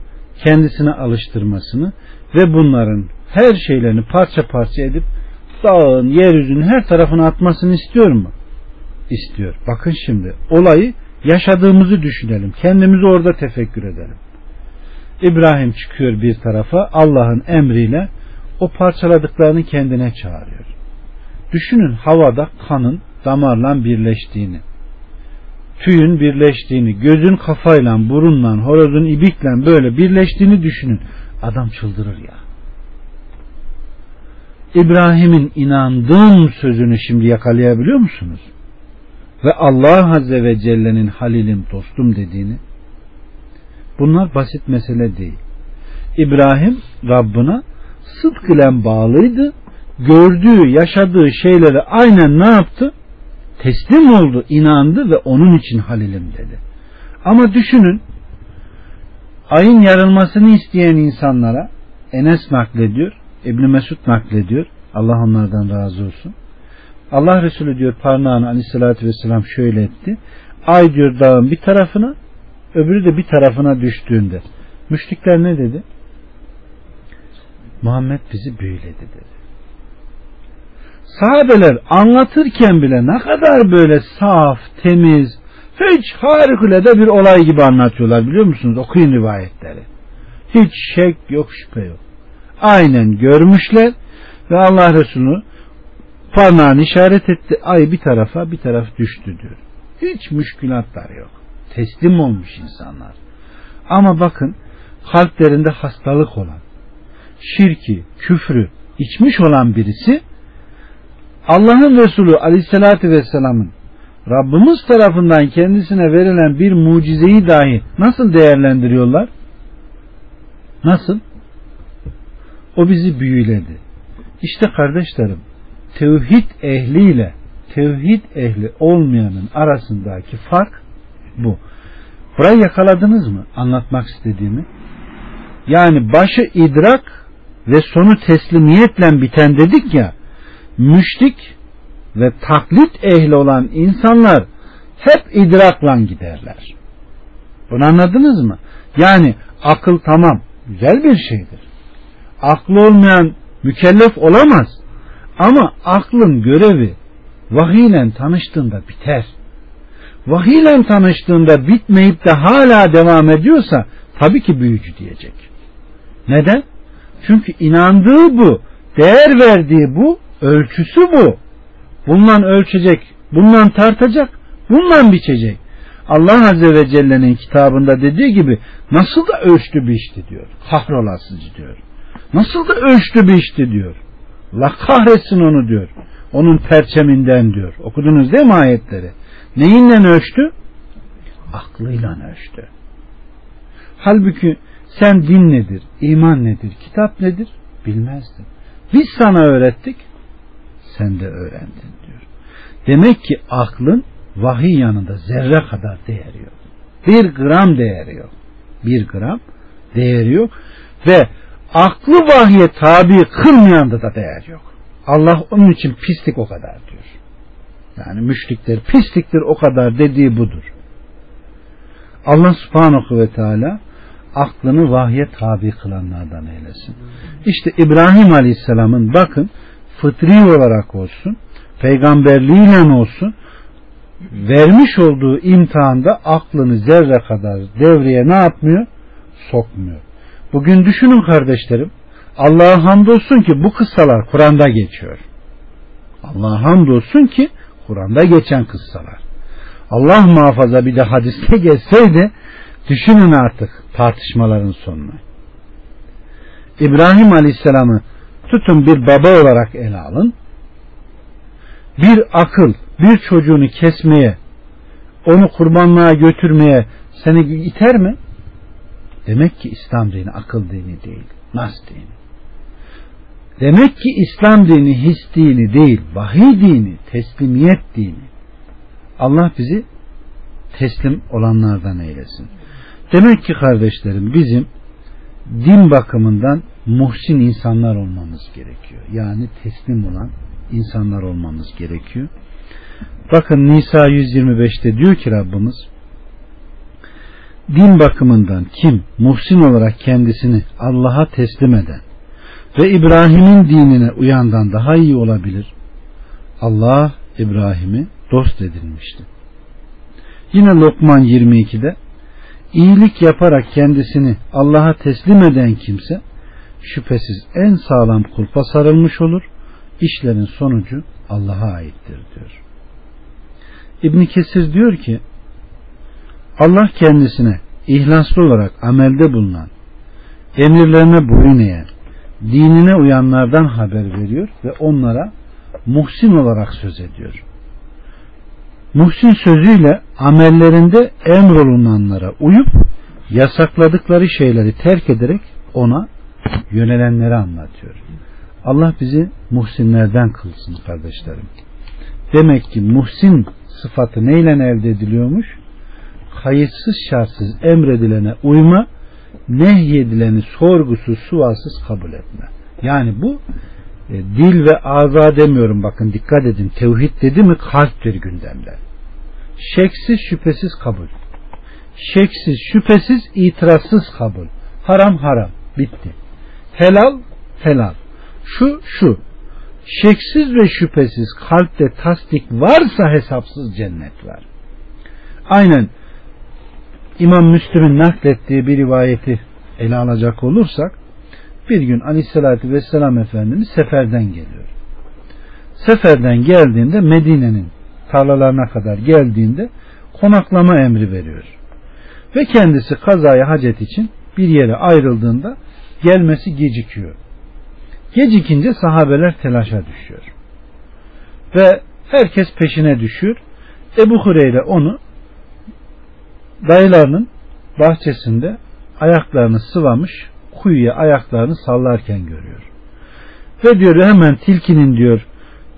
kendisine alıştırmasını ve bunların her şeylerini parça parça edip dağın, yeryüzünün her tarafına atmasını istiyor mu? İstiyor. Bakın şimdi olayı yaşadığımızı düşünelim. Kendimizi orada tefekkür edelim. İbrahim çıkıyor bir tarafa Allah'ın emriyle o parçaladıklarını kendine çağırıyor. Düşünün havada kanın damarla birleştiğini, tüyün birleştiğini, gözün kafayla, burunla, horozun ibikle böyle birleştiğini düşünün. Adam çıldırır ya. İbrahim'in inandığım sözünü şimdi yakalayabiliyor musunuz? Ve Allah Azze ve Celle'nin halilim, dostum dediğini. Bunlar basit mesele değil. İbrahim Rabbına sıdk ile bağlıydı. Gördüğü, yaşadığı şeyleri aynen ne yaptı? Teslim oldu, inandı ve onun için halilim dedi. Ama düşünün, ayın yarılmasını isteyen insanlara Enes naklediyor İbn Mesud naklediyor. Allah onlardan razı olsun. Allah Resulü diyor parmağını aleyhissalatü vesselam şöyle etti. Ay diyor dağın bir tarafına öbürü de bir tarafına düştüğünde. Müşrikler ne dedi? Muhammed bizi büyüledi dedi. sahabeler anlatırken bile ne kadar böyle saf, temiz, hiç harikulade bir olay gibi anlatıyorlar biliyor musunuz? Okuyun rivayetleri. Hiç şek yok, şüphe yok. Aynen görmüşler ve Allah Resulü parmağını işaret etti. Ay bir tarafa bir taraf düştü diyor. Hiç müşkülatlar yok. Teslim olmuş insanlar. Ama bakın kalplerinde hastalık olan, şirki, küfrü içmiş olan birisi Allah'ın Resulü Aleyhisselatü Vesselam'ın Rabbimiz tarafından kendisine verilen bir mucizeyi dahi nasıl değerlendiriyorlar? Nasıl? O bizi büyüledi. İşte kardeşlerim tevhid ehliyle tevhid ehli olmayanın arasındaki fark bu. Burayı yakaladınız mı? Anlatmak istediğimi. Yani başı idrak ve sonu teslimiyetle biten dedik ya müşrik ve taklit ehli olan insanlar hep idrakla giderler. Bunu anladınız mı? Yani akıl tamam güzel bir şeydir. Aklı olmayan mükellef olamaz. Ama aklın görevi vahiyle tanıştığında biter. Vahiyle tanıştığında bitmeyip de hala devam ediyorsa tabii ki büyücü diyecek. Neden? Çünkü inandığı bu, değer verdiği bu, ölçüsü bu. Bundan ölçecek, bundan tartacak, bundan biçecek. Allah Azze ve Celle'nin kitabında dediği gibi nasıl da ölçtü biçti diyor. Kahrolasıcı diyor. Nasıl da ölçtü biçti diyor. Allah kahretsin onu diyor. Onun perçeminden diyor. Okudunuz değil mi ayetleri? Neyinle ölçtü? Aklıyla ölçtü. Halbuki sen din nedir, iman nedir, kitap nedir bilmezdin. Biz sana öğrettik, sen de öğrendin diyor. Demek ki aklın vahiy yanında zerre kadar değeri yok. Bir gram değeri yok. Bir gram değeri yok. Ve aklı vahye tabi kılmayanda da değer yok. Allah onun için pislik o kadar diyor. Yani müşrikler pisliktir o kadar dediği budur. Allah subhanahu ve teala aklını vahye tabi kılanlardan eylesin. İşte İbrahim Aleyhisselam'ın bakın fıtri olarak olsun, peygamberliğiyle olsun vermiş olduğu imtihanda aklını zerre kadar devreye ne yapmıyor? Sokmuyor. Bugün düşünün kardeşlerim. Allah'a hamdolsun ki bu kıssalar Kur'an'da geçiyor. Allah'a hamdolsun ki Kur'an'da geçen kıssalar. Allah muhafaza bir de hadiste geçseydi düşünün artık tartışmaların sonunu. İbrahim Aleyhisselam'ı tutun bir baba olarak ele alın. Bir akıl bir çocuğunu kesmeye onu kurbanlığa götürmeye seni iter mi? Demek ki İslam dini akıl dini değil. Nas dini. Demek ki İslam dini his dini değil. Vahiy dini, teslimiyet dini. Allah bizi teslim olanlardan eylesin. Demek ki kardeşlerim bizim din bakımından muhsin insanlar olmamız gerekiyor. Yani teslim olan insanlar olmamız gerekiyor. Bakın Nisa 125'te diyor ki Rabbimiz din bakımından kim muhsin olarak kendisini Allah'a teslim eden ve İbrahim'in dinine uyandan daha iyi olabilir. Allah İbrahim'i dost edinmişti. Yine Lokman 22'de iyilik yaparak kendisini Allah'a teslim eden kimse şüphesiz en sağlam kulpa sarılmış olur. İşlerin sonucu Allah'a aittir diyor. İbn Kesir diyor ki Allah kendisine ihlaslı olarak amelde bulunan, emirlerine boyun eğen, dinine uyanlardan haber veriyor ve onlara muhsin olarak söz ediyor. Muhsin sözüyle amellerinde emrolunanlara uyup yasakladıkları şeyleri terk ederek ona yönelenleri anlatıyor. Allah bizi muhsinlerden kılsın kardeşlerim. Demek ki muhsin sıfatı neyle elde ediliyormuş? Kayıtsız şartsız emredilene uyma, nehyedileni sorgusuz sualsız kabul etme. Yani bu e, dil ve ağza demiyorum bakın dikkat edin. Tevhid dedi mi kalptir gündemde. Şeksiz şüphesiz kabul. Şeksiz şüphesiz itirazsız kabul. Haram haram bitti. Helal helal. Şu şu. şeksiz ve şüphesiz kalpte tasdik varsa hesapsız cennet var. Aynen İmam Müslim'in naklettiği bir rivayeti ele alacak olursak bir gün Aleyhisselatü Vesselam Efendimiz seferden geliyor. Seferden geldiğinde Medine'nin tarlalarına kadar geldiğinde konaklama emri veriyor. Ve kendisi kazaya hacet için bir yere ayrıldığında gelmesi gecikiyor. Gecikince sahabeler telaşa düşüyor. Ve herkes peşine düşüyor. Ebu Hureyre onu dayılarının bahçesinde ayaklarını sıvamış kuyuya ayaklarını sallarken görüyor. Ve diyor hemen tilkinin diyor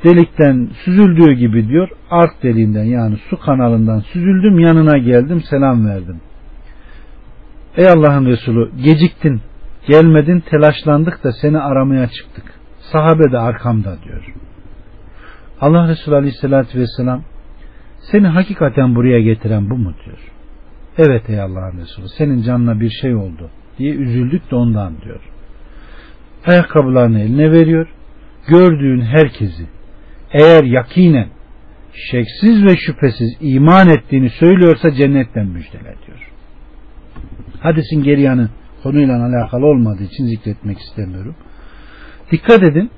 delikten süzüldüğü gibi diyor ark deliğinden yani su kanalından süzüldüm yanına geldim selam verdim. Ey Allah'ın Resulü geciktin gelmedin telaşlandık da seni aramaya çıktık. Sahabe de arkamda diyor. Allah Resulü Aleyhisselatü Vesselam seni hakikaten buraya getiren bu mu diyor. Evet ey Allah'ın Resulü senin canına bir şey oldu diye üzüldük de ondan diyor. Ayakkabılarını eline veriyor. Gördüğün herkesi eğer yakinen şeksiz ve şüphesiz iman ettiğini söylüyorsa cennetten müjdele diyor. Hadisin geri yanı konuyla alakalı olmadığı için zikretmek istemiyorum. Dikkat edin.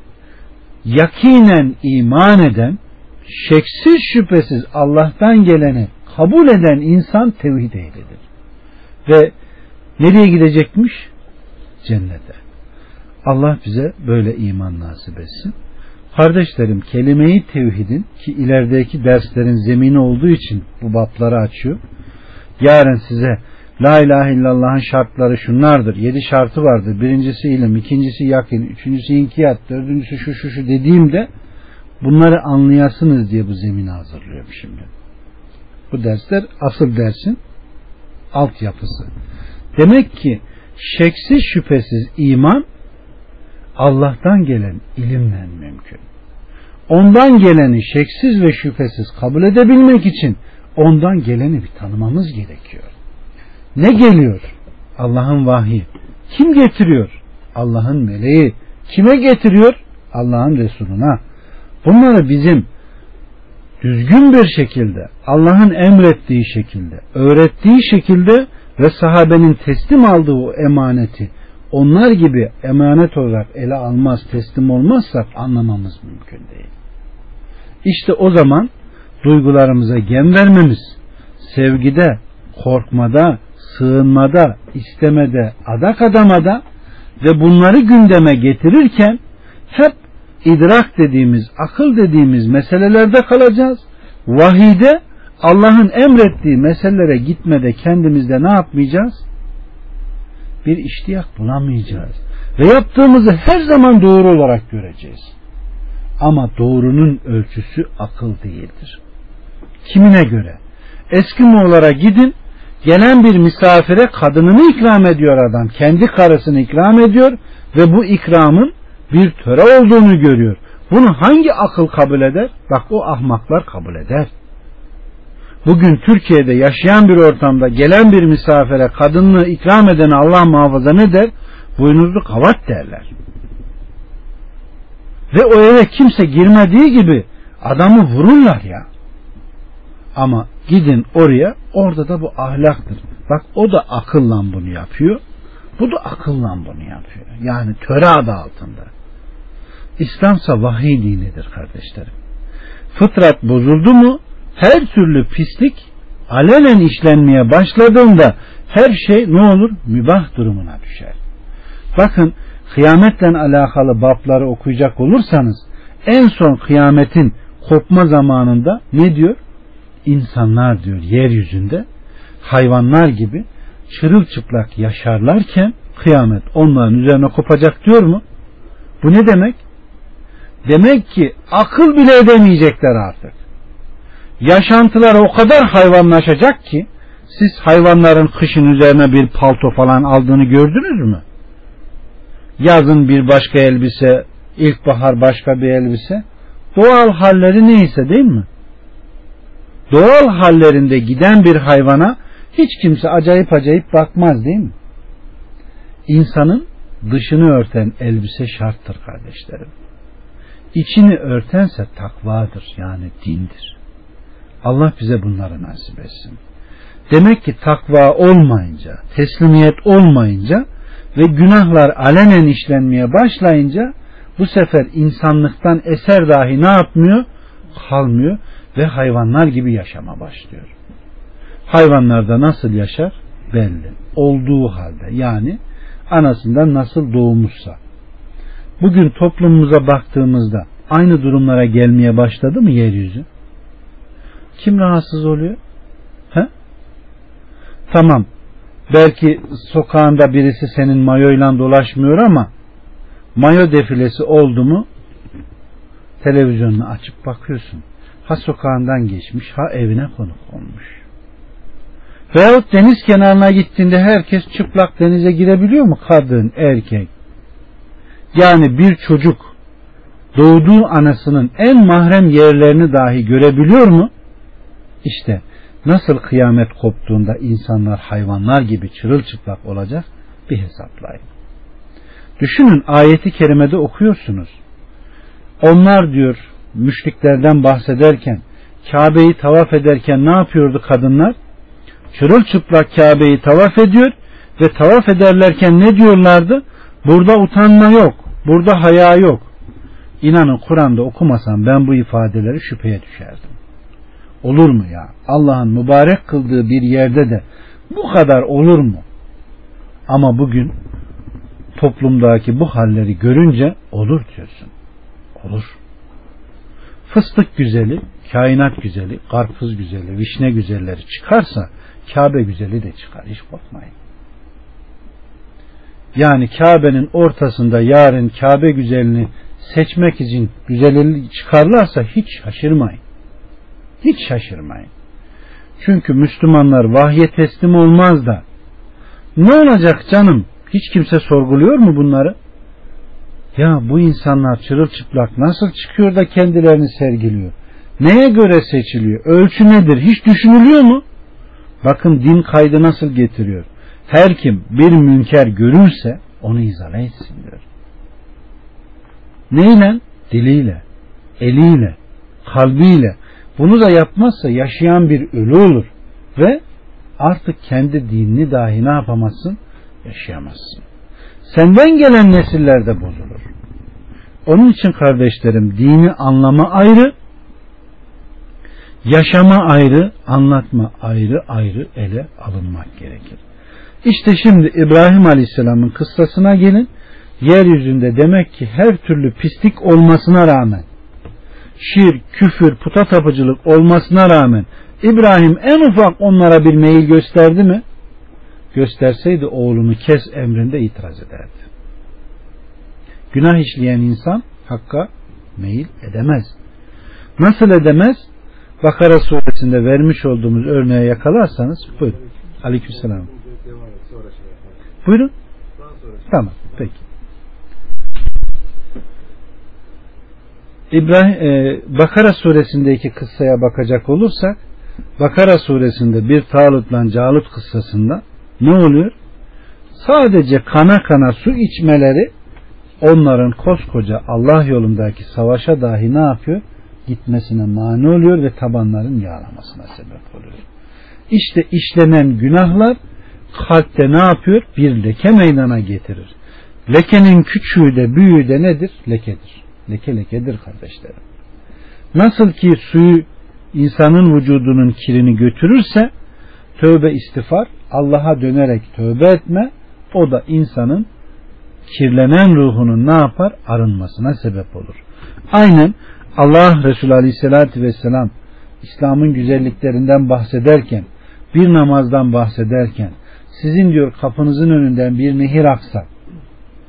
Yakinen iman eden, şeksiz şüphesiz Allah'tan geleni kabul eden insan tevhid ehlidir. Ve nereye gidecekmiş? Cennete. Allah bize böyle iman nasip etsin. Kardeşlerim kelimeyi tevhidin ki ilerideki derslerin zemini olduğu için bu bapları açıyor. Yarın size La ilahe illallah'ın şartları şunlardır. Yedi şartı vardır. Birincisi ilim, ikincisi yakın, üçüncüsü inkiyat, dördüncüsü şu şu şu dediğimde bunları anlayasınız diye bu zemini hazırlıyorum şimdi. Bu dersler asıl dersin altyapısı. Demek ki şeksiz şüphesiz iman Allah'tan gelen ilimle mümkün. Ondan geleni şeksiz ve şüphesiz kabul edebilmek için ondan geleni bir tanımamız gerekiyor. Ne geliyor? Allah'ın vahyi. Kim getiriyor? Allah'ın meleği. Kime getiriyor? Allah'ın Resuluna. Bunları bizim düzgün bir şekilde Allah'ın emrettiği şekilde, öğrettiği şekilde ve sahabenin teslim aldığı o emaneti onlar gibi emanet olarak ele almaz, teslim olmazsak anlamamız mümkün değil. İşte o zaman duygularımıza gem vermemiz, sevgide, korkmada, sığınmada, istemede, adak adamada ve bunları gündeme getirirken hep idrak dediğimiz, akıl dediğimiz meselelerde kalacağız. Vahide Allah'ın emrettiği meselelere gitmede kendimizde ne yapmayacağız? Bir iştiyak bulamayacağız. Ve yaptığımızı her zaman doğru olarak göreceğiz. Ama doğrunun ölçüsü akıl değildir. Kimine göre? Eski Moğollara gidin, gelen bir misafire kadınını ikram ediyor adam. Kendi karısını ikram ediyor ve bu ikramın bir töre olduğunu görüyor. Bunu hangi akıl kabul eder? Bak o ahmaklar kabul eder. Bugün Türkiye'de yaşayan bir ortamda gelen bir misafire kadınını ikram edeni Allah muhafaza ne der? Boynuzlu kavat derler. Ve o eve kimse girmediği gibi adamı vururlar ya. Ama gidin oraya orada da bu ahlaktır. Bak o da akılla bunu yapıyor. Bu da akılla bunu yapıyor. Yani töre adı altında. İslamsa vahiy dinidir kardeşlerim. Fıtrat bozuldu mu her türlü pislik alenen işlenmeye başladığında her şey ne olur? Mübah durumuna düşer. Bakın kıyametle alakalı babları okuyacak olursanız en son kıyametin kopma zamanında ne diyor? İnsanlar diyor yeryüzünde hayvanlar gibi çırılçıplak yaşarlarken kıyamet onların üzerine kopacak diyor mu? Bu ne demek? Demek ki akıl bile edemeyecekler artık. Yaşantılar o kadar hayvanlaşacak ki siz hayvanların kışın üzerine bir palto falan aldığını gördünüz mü? Yazın bir başka elbise, ilkbahar başka bir elbise. Doğal halleri neyse değil mi? Doğal hallerinde giden bir hayvana hiç kimse acayip acayip bakmaz değil mi? İnsanın dışını örten elbise şarttır kardeşlerim. İçini örtense takvadır yani dindir. Allah bize bunları nasip etsin. Demek ki takva olmayınca, teslimiyet olmayınca ve günahlar alenen işlenmeye başlayınca bu sefer insanlıktan eser dahi ne yapmıyor? Kalmıyor ve hayvanlar gibi yaşama başlıyor. Hayvanlarda nasıl yaşar? Belli. Olduğu halde yani anasından nasıl doğmuşsa. Bugün toplumumuza baktığımızda aynı durumlara gelmeye başladı mı yeryüzü? Kim rahatsız oluyor? He? Tamam. Belki sokağında birisi senin mayoyla dolaşmıyor ama mayo defilesi oldu mu televizyonunu açıp bakıyorsun. Ha sokağından geçmiş ha evine konuk olmuş. Veyahut deniz kenarına gittiğinde herkes çıplak denize girebiliyor mu? Kadın, erkek. Yani bir çocuk doğduğu anasının en mahrem yerlerini dahi görebiliyor mu? İşte nasıl kıyamet koptuğunda insanlar hayvanlar gibi çırılçıplak olacak bir hesaplayın. Düşünün ayeti kerimede okuyorsunuz. Onlar diyor müşriklerden bahsederken Kabe'yi tavaf ederken ne yapıyordu kadınlar? Çırılçıplak Kabe'yi tavaf ediyor ve tavaf ederlerken ne diyorlardı? Burada utanma yok, burada haya yok. İnanın Kur'an'da okumasam ben bu ifadeleri şüpheye düşerdim. Olur mu ya? Allah'ın mübarek kıldığı bir yerde de bu kadar olur mu? Ama bugün toplumdaki bu halleri görünce olur diyorsun. Olur. Fıstık güzeli, kainat güzeli, karpuz güzeli, vişne güzelleri çıkarsa Kabe güzeli de çıkar. Hiç korkmayın. Yani Kabe'nin ortasında yarın Kabe güzelini seçmek için güzelini çıkarlarsa hiç şaşırmayın. Hiç şaşırmayın. Çünkü Müslümanlar vahye teslim olmaz da ne olacak canım? Hiç kimse sorguluyor mu bunları? Ya bu insanlar çırılçıplak nasıl çıkıyor da kendilerini sergiliyor? Neye göre seçiliyor? Ölçü nedir? Hiç düşünülüyor mu? Bakın din kaydı nasıl getiriyor. Her kim bir münker görürse onu izale etsin diyor. Neyle? Diliyle, eliyle, kalbiyle. Bunu da yapmazsa yaşayan bir ölü olur. Ve artık kendi dinini dahi ne yapamazsın? Yaşayamazsın. Senden gelen nesiller de bozulur. Onun için kardeşlerim dini anlama ayrı, yaşama ayrı, anlatma ayrı ayrı ele alınmak gerekir. İşte şimdi İbrahim Aleyhisselam'ın kıssasına gelin. Yeryüzünde demek ki her türlü pislik olmasına rağmen şirk, küfür, puta tapıcılık olmasına rağmen İbrahim en ufak onlara bir meyil gösterdi mi? Gösterseydi oğlunu kes emrinde itiraz ederdi. Günah işleyen insan hakka meyil edemez. Nasıl edemez? Bakara suresinde vermiş olduğumuz örneğe yakalarsanız buyurun. Aleykümselam. Buyurun. Tamam. Peki. İbrahim e, Bakara suresindeki kıssaya bakacak olursak Bakara suresinde bir Talut'la Calut kıssasında ne oluyor? Sadece kana kana su içmeleri onların koskoca Allah yolundaki savaşa dahi ne yapıyor? Gitmesine mani oluyor ve tabanların yağlamasına sebep oluyor. İşte işlenen günahlar kalpte ne yapıyor? Bir leke meydana getirir. Lekenin küçüğü de büyüğü de nedir? Lekedir. Leke lekedir kardeşlerim. Nasıl ki suyu insanın vücudunun kirini götürürse tövbe istiğfar Allah'a dönerek tövbe etme o da insanın kirlenen ruhunun ne yapar? Arınmasına sebep olur. Aynen Allah Resulü Aleyhisselatü Vesselam İslam'ın güzelliklerinden bahsederken bir namazdan bahsederken sizin diyor kapınızın önünden bir nehir aksa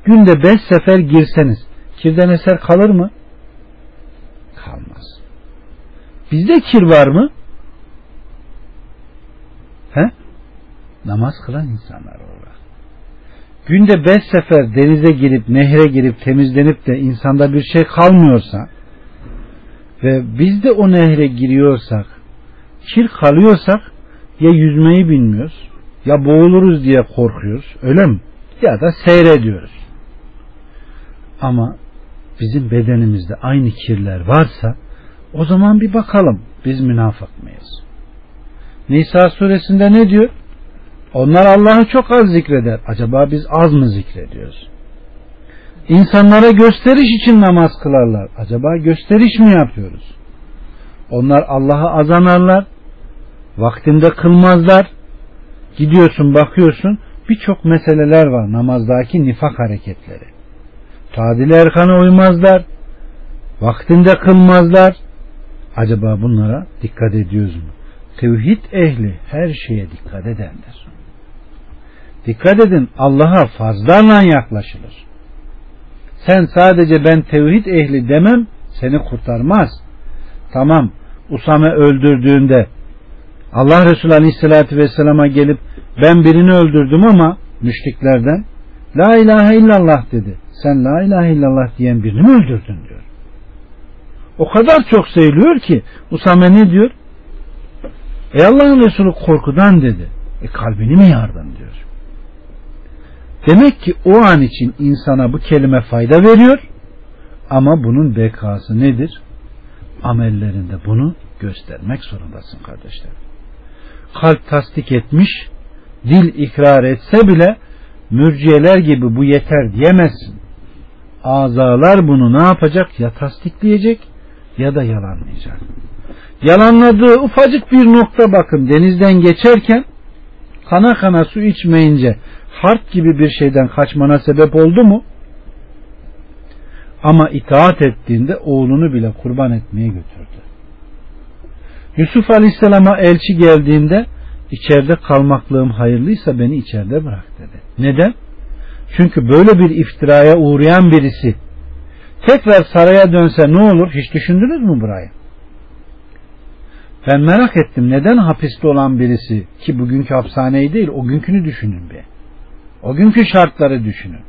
günde beş sefer girseniz kirden eser kalır mı? Kalmaz. Bizde kir var mı? He? Namaz kılan insanlar olarak. Günde beş sefer denize girip nehre girip temizlenip de insanda bir şey kalmıyorsa ve biz de o nehre giriyorsak kir kalıyorsak ya yüzmeyi bilmiyoruz ya boğuluruz diye korkuyoruz öyle mi? Ya da seyrediyoruz. Ama bizim bedenimizde aynı kirler varsa o zaman bir bakalım biz münafık mıyız? Nisa suresinde ne diyor? Onlar Allah'ı çok az zikreder. Acaba biz az mı zikrediyoruz? İnsanlara gösteriş için namaz kılarlar. Acaba gösteriş mi yapıyoruz? Onlar Allah'ı azanarlar. Vaktinde kılmazlar. Gidiyorsun bakıyorsun birçok meseleler var namazdaki nifak hareketleri. Tadil erkana uymazlar. Vaktinde kılmazlar. Acaba bunlara dikkat ediyoruz mu? Tevhid ehli her şeye dikkat edendir. Dikkat edin Allah'a fazlarla yaklaşılır. Sen sadece ben tevhid ehli demem seni kurtarmaz. Tamam Usame öldürdüğünde Allah Resulü Aleyhisselatü Vesselam'a gelip ben birini öldürdüm ama müşriklerden La ilahe illallah dedi. Sen la ilahe illallah diyen birini mi öldürdün diyor. O kadar çok seviliyor ki Usame ne diyor? Ey Allah'ın Resulü korkudan dedi. E kalbini mi yardın diyor. Demek ki o an için insana bu kelime fayda veriyor ama bunun bekası nedir? Amellerinde bunu göstermek zorundasın kardeşler. Kalp tasdik etmiş, dil ikrar etse bile mürciyeler gibi bu yeter diyemezsin. Azalar bunu ne yapacak? Ya tasdikleyecek ya da yalanlayacak. Yalanladığı ufacık bir nokta bakın denizden geçerken kana kana su içmeyince harp gibi bir şeyden kaçmana sebep oldu mu? Ama itaat ettiğinde oğlunu bile kurban etmeye götürdü. Yusuf Aleyhisselam'a elçi geldiğinde içeride kalmaklığım hayırlıysa beni içeride bırak dedi. Neden? Çünkü böyle bir iftiraya uğrayan birisi tekrar saraya dönse ne olur? Hiç düşündünüz mü burayı? Ben merak ettim neden hapiste olan birisi ki bugünkü hapishaneyi değil o günkünü düşünün bir. O günkü şartları düşünün.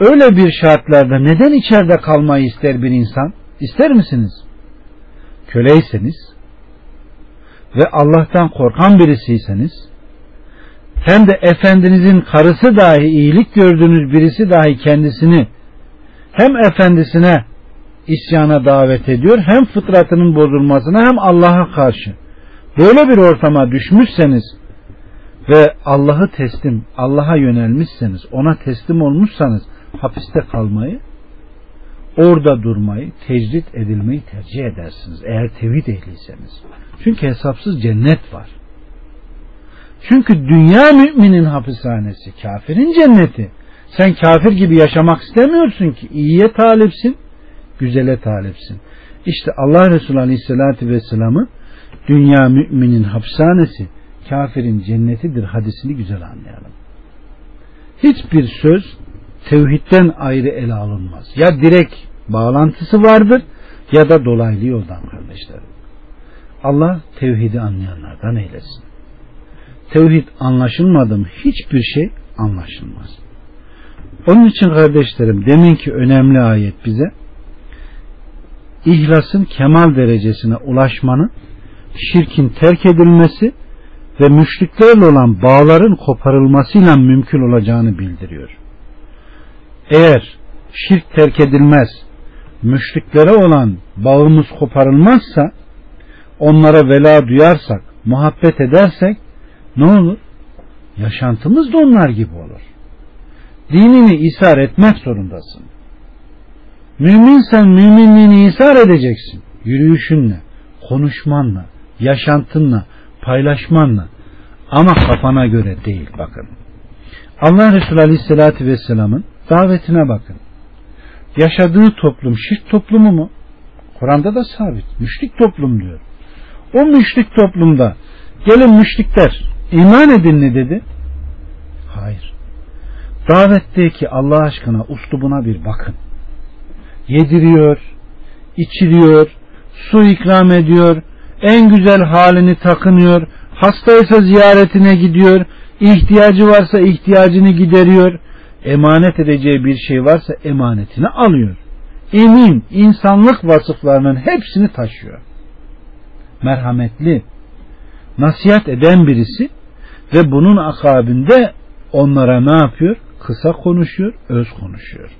Öyle bir şartlarda neden içeride kalmayı ister bir insan? İster misiniz? Köleyseniz ve Allah'tan korkan birisiyseniz hem de efendinizin karısı dahi iyilik gördüğünüz birisi dahi kendisini hem efendisine isyana davet ediyor hem fıtratının bozulmasına hem Allah'a karşı böyle bir ortama düşmüşseniz ve Allah'ı teslim, Allah'a yönelmişseniz, ona teslim olmuşsanız hapiste kalmayı, orada durmayı, tecrit edilmeyi tercih edersiniz. Eğer tevhid ehliyseniz. Çünkü hesapsız cennet var. Çünkü dünya müminin hapishanesi, kafirin cenneti. Sen kafir gibi yaşamak istemiyorsun ki. iyiye talipsin, güzele talipsin. İşte Allah Resulü Aleyhisselatü Vesselam'ı dünya müminin hapishanesi, kafirin cennetidir hadisini güzel anlayalım. Hiçbir söz tevhidden ayrı ele alınmaz. Ya direkt bağlantısı vardır ya da dolaylı yoldan kardeşlerim. Allah tevhidi anlayanlardan eylesin. Tevhid anlaşılmadı hiçbir şey anlaşılmaz. Onun için kardeşlerim deminki önemli ayet bize ihlasın kemal derecesine ulaşmanın şirkin terk edilmesi ve müşriklerle olan bağların koparılmasıyla mümkün olacağını bildiriyor. Eğer şirk terk edilmez, müşriklere olan bağımız koparılmazsa, onlara vela duyarsak, muhabbet edersek ne olur? Yaşantımız da onlar gibi olur. Dinini isar etmek zorundasın. Müminsen müminliğini isar edeceksin. Yürüyüşünle, konuşmanla, yaşantınla, paylaşmanla ama kafana göre değil bakın. Allah Resulü Aleyhisselatü Vesselam'ın davetine bakın. Yaşadığı toplum şirk toplumu mu? Kur'an'da da sabit. Müşrik toplum diyor. O müşrik toplumda gelin müşrikler iman edin ne dedi? Hayır. Davetteki Allah aşkına uslubuna bir bakın. Yediriyor, içiriyor, su ikram ediyor, en güzel halini takınıyor, hastaysa ziyaretine gidiyor, ihtiyacı varsa ihtiyacını gideriyor, emanet edeceği bir şey varsa emanetini alıyor. Emin, insanlık vasıflarının hepsini taşıyor. Merhametli, nasihat eden birisi ve bunun akabinde onlara ne yapıyor? Kısa konuşuyor, öz konuşuyor.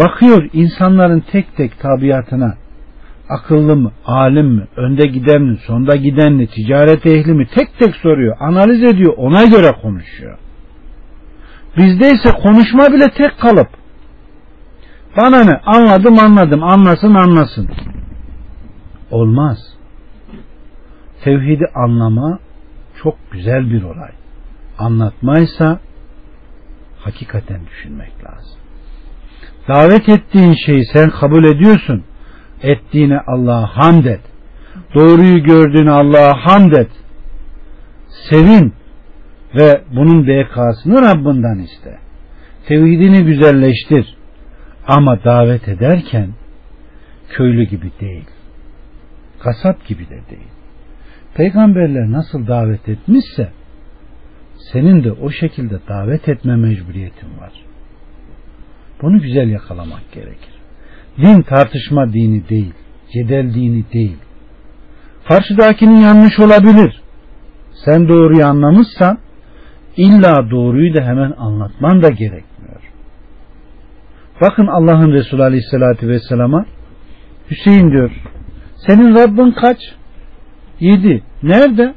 Bakıyor insanların tek tek tabiatına akıllı mı, alim mi, önde giden mi, sonda giden mi, ticaret ehli mi tek tek soruyor, analiz ediyor, ona göre konuşuyor. Bizde ise konuşma bile tek kalıp bana ne anladım anladım anlasın anlasın. Olmaz. Tevhidi anlama çok güzel bir olay. Anlatmaysa hakikaten düşünmek lazım. Davet ettiğin şeyi sen kabul ediyorsun. Ettiğine Allah'a hamd et. Doğruyu gördüğüne Allah'a hamd et. Sevin ve bunun bekasını Rabbinden iste. Tevhidini güzelleştir. Ama davet ederken köylü gibi değil. Kasap gibi de değil. Peygamberler nasıl davet etmişse senin de o şekilde davet etme mecburiyetin var. Bunu güzel yakalamak gerekir. Din tartışma dini değil, cedel dini değil. Karşıdakinin yanlış olabilir. Sen doğruyu anlamışsan illa doğruyu da hemen anlatman da gerekmiyor. Bakın Allah'ın Resulü Aleyhisselatü Vesselam'a Hüseyin diyor senin Rabbin kaç? Yedi. Nerede?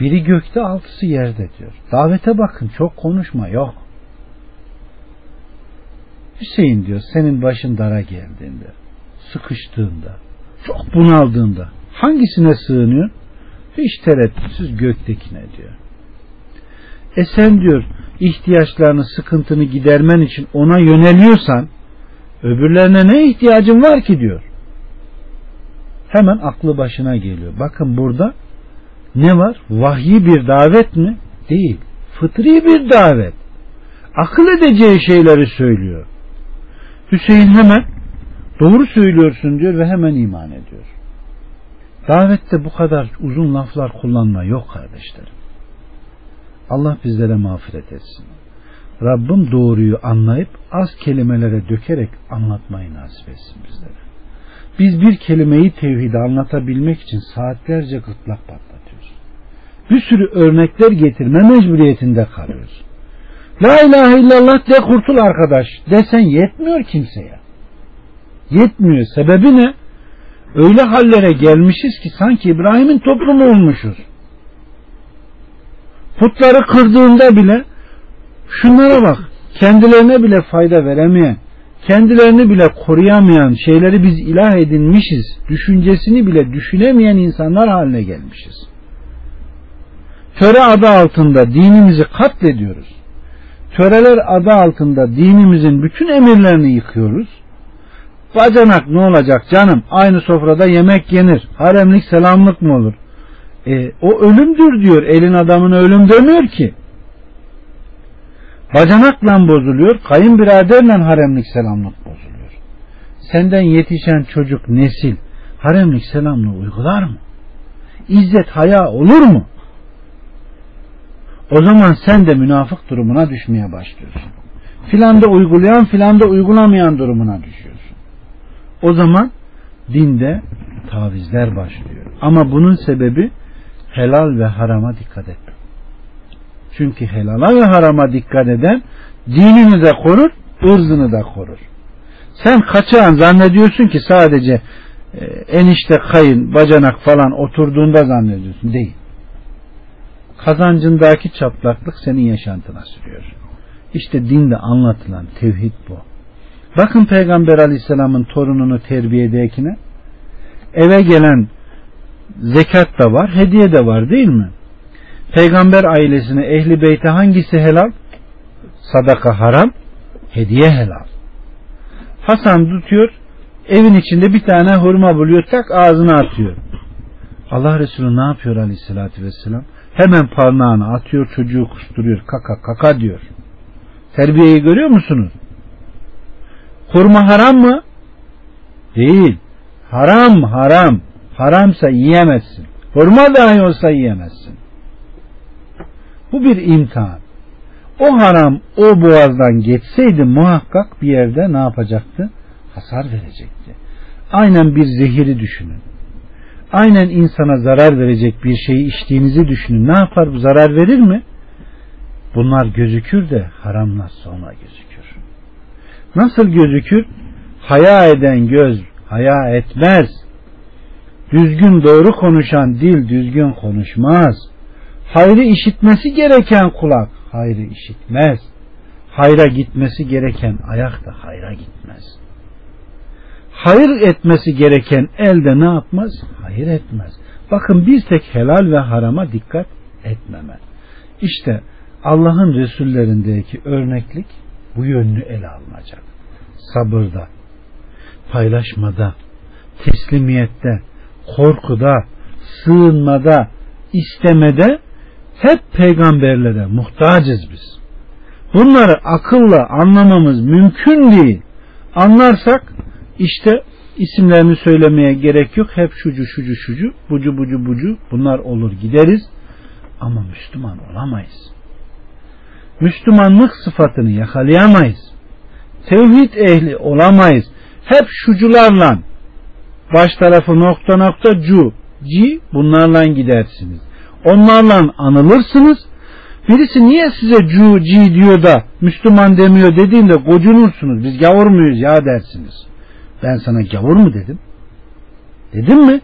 Biri gökte altısı yerde diyor. Davete bakın çok konuşma yok. Hüseyin diyor senin başın dara geldiğinde, sıkıştığında, çok bunaldığında hangisine sığınıyor? Hiç tereddütsüz göktekine diyor. E sen diyor ihtiyaçlarını, sıkıntını gidermen için ona yöneliyorsan öbürlerine ne ihtiyacın var ki diyor. Hemen aklı başına geliyor. Bakın burada ne var? Vahyi bir davet mi? Değil. Fıtri bir davet. Akıl edeceği şeyleri söylüyor. Hüseyin hemen doğru söylüyorsun diyor ve hemen iman ediyor. Davette bu kadar uzun laflar kullanma yok kardeşlerim. Allah bizlere mağfiret etsin. Rabbim doğruyu anlayıp az kelimelere dökerek anlatmayı nasip etsin bizlere. Biz bir kelimeyi tevhidi anlatabilmek için saatlerce gırtlak patlatıyoruz. Bir sürü örnekler getirme mecburiyetinde kalıyoruz. La ilahe illallah de kurtul arkadaş desen yetmiyor kimseye. Yetmiyor. Sebebi ne? Öyle hallere gelmişiz ki sanki İbrahim'in toplumu olmuşuz. Putları kırdığında bile şunlara bak kendilerine bile fayda veremeyen kendilerini bile koruyamayan şeyleri biz ilah edinmişiz düşüncesini bile düşünemeyen insanlar haline gelmişiz. Töre adı altında dinimizi katlediyoruz. Töreler adı altında dinimizin bütün emirlerini yıkıyoruz. Bacanak ne olacak canım? Aynı sofrada yemek yenir. Haremlik selamlık mı olur? E, o ölümdür diyor. Elin adamına ölüm demiyor ki. Bacanakla bozuluyor. Kayınbiraderle haremlik selamlık bozuluyor. Senden yetişen çocuk nesil haremlik selamlığı uygular mı? İzzet haya olur mu? O zaman sen de münafık durumuna düşmeye başlıyorsun. Filanda uygulayan filanda uygulamayan durumuna düşüyorsun. O zaman dinde tavizler başlıyor. Ama bunun sebebi helal ve harama dikkat etmek. Çünkü helala ve harama dikkat eden dinini de korur, ırzını da korur. Sen kaçağın zannediyorsun ki sadece e, enişte kayın, bacanak falan oturduğunda zannediyorsun. Değil. Kazancındaki çatlaklık senin yaşantına sürüyor. İşte dinde anlatılan tevhid bu. Bakın Peygamber Aleyhisselam'ın torununu terbiyedekine eve gelen zekat da var, hediye de var değil mi? Peygamber ailesine, ehli beyte hangisi helal? Sadaka haram, hediye helal. Hasan tutuyor, evin içinde bir tane hurma buluyor, tak ağzına atıyor. Allah Resulü ne yapıyor aleyhissalatü vesselam? Hemen parmağını atıyor, çocuğu kusturuyor, kaka kaka diyor. Terbiyeyi görüyor musunuz? Hurma haram mı? Değil. Haram, haram. Haramsa yiyemezsin. Hurma dahi olsa yiyemezsin. Bu bir imtihan. O haram o boğazdan geçseydi muhakkak bir yerde ne yapacaktı? Hasar verecekti. Aynen bir zehiri düşünün. Aynen insana zarar verecek bir şeyi içtiğinizi düşünün. Ne yapar bu zarar verir mi? Bunlar gözükür de haramlar sonra gözükür. Nasıl gözükür? Haya eden göz haya etmez. Düzgün doğru konuşan dil düzgün konuşmaz. Hayrı işitmesi gereken kulak hayrı işitmez. Hayra gitmesi gereken ayak da hayra gitmez. Hayır etmesi gereken elde ne yapmaz? Hayır etmez. Bakın bir tek helal ve harama dikkat etmeme. İşte Allah'ın Resullerindeki örneklik bu yönlü ele alınacak. Sabırda, paylaşmada, teslimiyette, korkuda, sığınmada, istemede hep peygamberlere muhtacız biz. Bunları akılla anlamamız mümkün değil. Anlarsak işte isimlerini söylemeye gerek yok. Hep şucu şucu şucu, bucu bucu bucu bunlar olur gideriz. Ama Müslüman olamayız. Müslümanlık sıfatını yakalayamayız. Tevhid ehli olamayız. Hep şucularla baş tarafı nokta nokta cu, ci bunlarla gidersiniz. Onlarla anılırsınız. Birisi niye size cu, ci diyor da Müslüman demiyor dediğinde gocunursunuz. Biz gavur muyuz ya dersiniz. Ben sana gavur mu dedim? Dedim mi?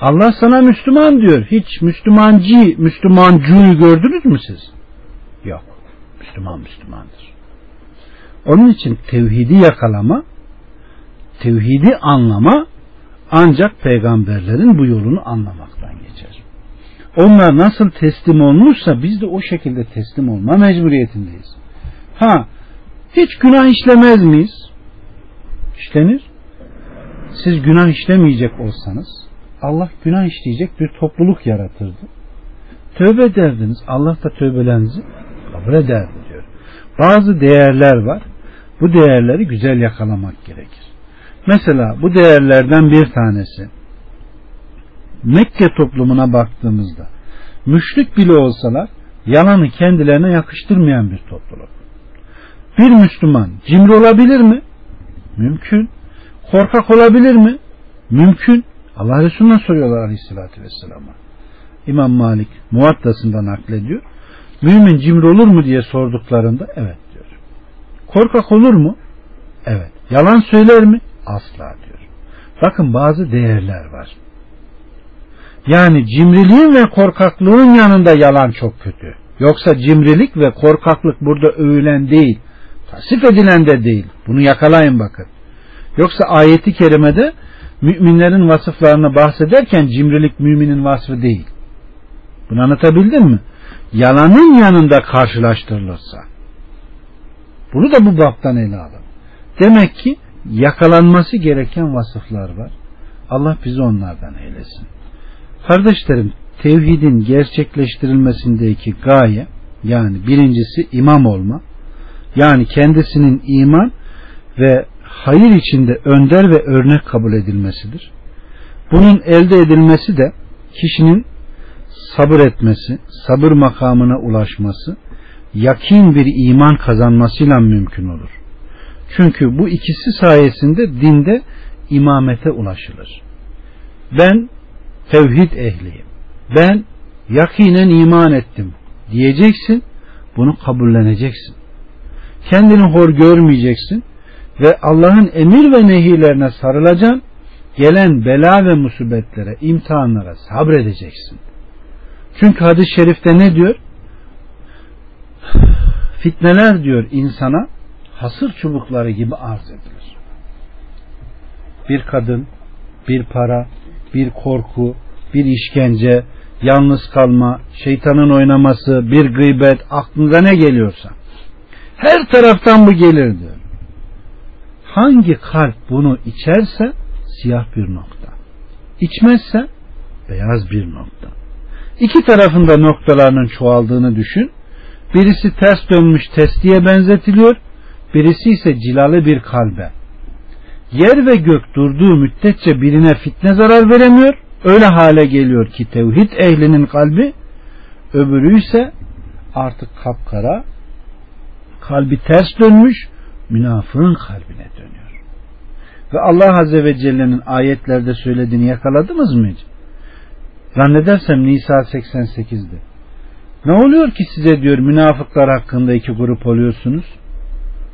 Allah sana Müslüman diyor. Hiç Müslümancı, Müslümancuyu gördünüz mü siz? Yok. Müslüman Müslümandır. Onun için tevhidi yakalama, tevhidi anlama ancak peygamberlerin bu yolunu anlamaktan geçer. Onlar nasıl teslim olmuşsa biz de o şekilde teslim olma mecburiyetindeyiz. Ha, hiç günah işlemez miyiz? İşlenir. Siz günah işlemeyecek olsanız Allah günah işleyecek bir topluluk yaratırdı. Tövbe ederdiniz. Allah da tövbelerinizi kabul ederdi diyor. Bazı değerler var. Bu değerleri güzel yakalamak gerekir. Mesela bu değerlerden bir tanesi Mekke toplumuna baktığımızda müşrik bile olsalar yalanı kendilerine yakıştırmayan bir topluluk. Bir Müslüman cimri olabilir mi? Mümkün. Korkak olabilir mi? Mümkün. Allah Resulü'ne soruyorlar Aleyhisselatü Vesselam'a. İmam Malik muvattasında naklediyor. Mümin cimri olur mu diye sorduklarında evet diyor. Korkak olur mu? Evet. Yalan söyler mi? Asla diyor. Bakın bazı değerler var. Yani cimriliğin ve korkaklığın yanında yalan çok kötü. Yoksa cimrilik ve korkaklık burada övülen değil. Tasif edilen de değil. Bunu yakalayın bakın. Yoksa ayeti kerimede müminlerin vasıflarını bahsederken cimrilik müminin vasfı değil. Bunu anlatabildim mi? Yalanın yanında karşılaştırılırsa. Bunu da bu baptan ele alın. Demek ki yakalanması gereken vasıflar var. Allah bizi onlardan eylesin. Kardeşlerim tevhidin gerçekleştirilmesindeki gaye yani birincisi imam olma yani kendisinin iman ve hayır içinde önder ve örnek kabul edilmesidir. Bunun elde edilmesi de kişinin sabır etmesi, sabır makamına ulaşması, yakin bir iman kazanmasıyla mümkün olur. Çünkü bu ikisi sayesinde dinde imamete ulaşılır. Ben tevhid ehliyim. Ben yakinen iman ettim diyeceksin. Bunu kabulleneceksin. Kendini hor görmeyeceksin ve Allah'ın emir ve nehirlerine sarılacaksın. Gelen bela ve musibetlere, imtihanlara sabredeceksin. Çünkü hadis-i şerifte ne diyor? Fitneler diyor insana hasır çubukları gibi arz edilir. Bir kadın, bir para, bir korku, bir işkence, yalnız kalma, şeytanın oynaması, bir gıybet, aklınıza ne geliyorsa. Her taraftan bu gelir diyor. Hangi kalp bunu içerse siyah bir nokta. İçmezse beyaz bir nokta. İki tarafında noktalarının çoğaldığını düşün. Birisi ters dönmüş testiye benzetiliyor. Birisi ise cilalı bir kalbe. Yer ve gök durduğu müddetçe birine fitne zarar veremiyor. Öyle hale geliyor ki tevhid ehlinin kalbi öbürü ise artık kapkara kalbi ters dönmüş münafığın kalbine dönüyor. Ve Allah Azze ve Celle'nin ayetlerde söylediğini yakaladınız mı hiç? Zannedersem Nisa 88'de. Ne oluyor ki size diyor münafıklar hakkında iki grup oluyorsunuz?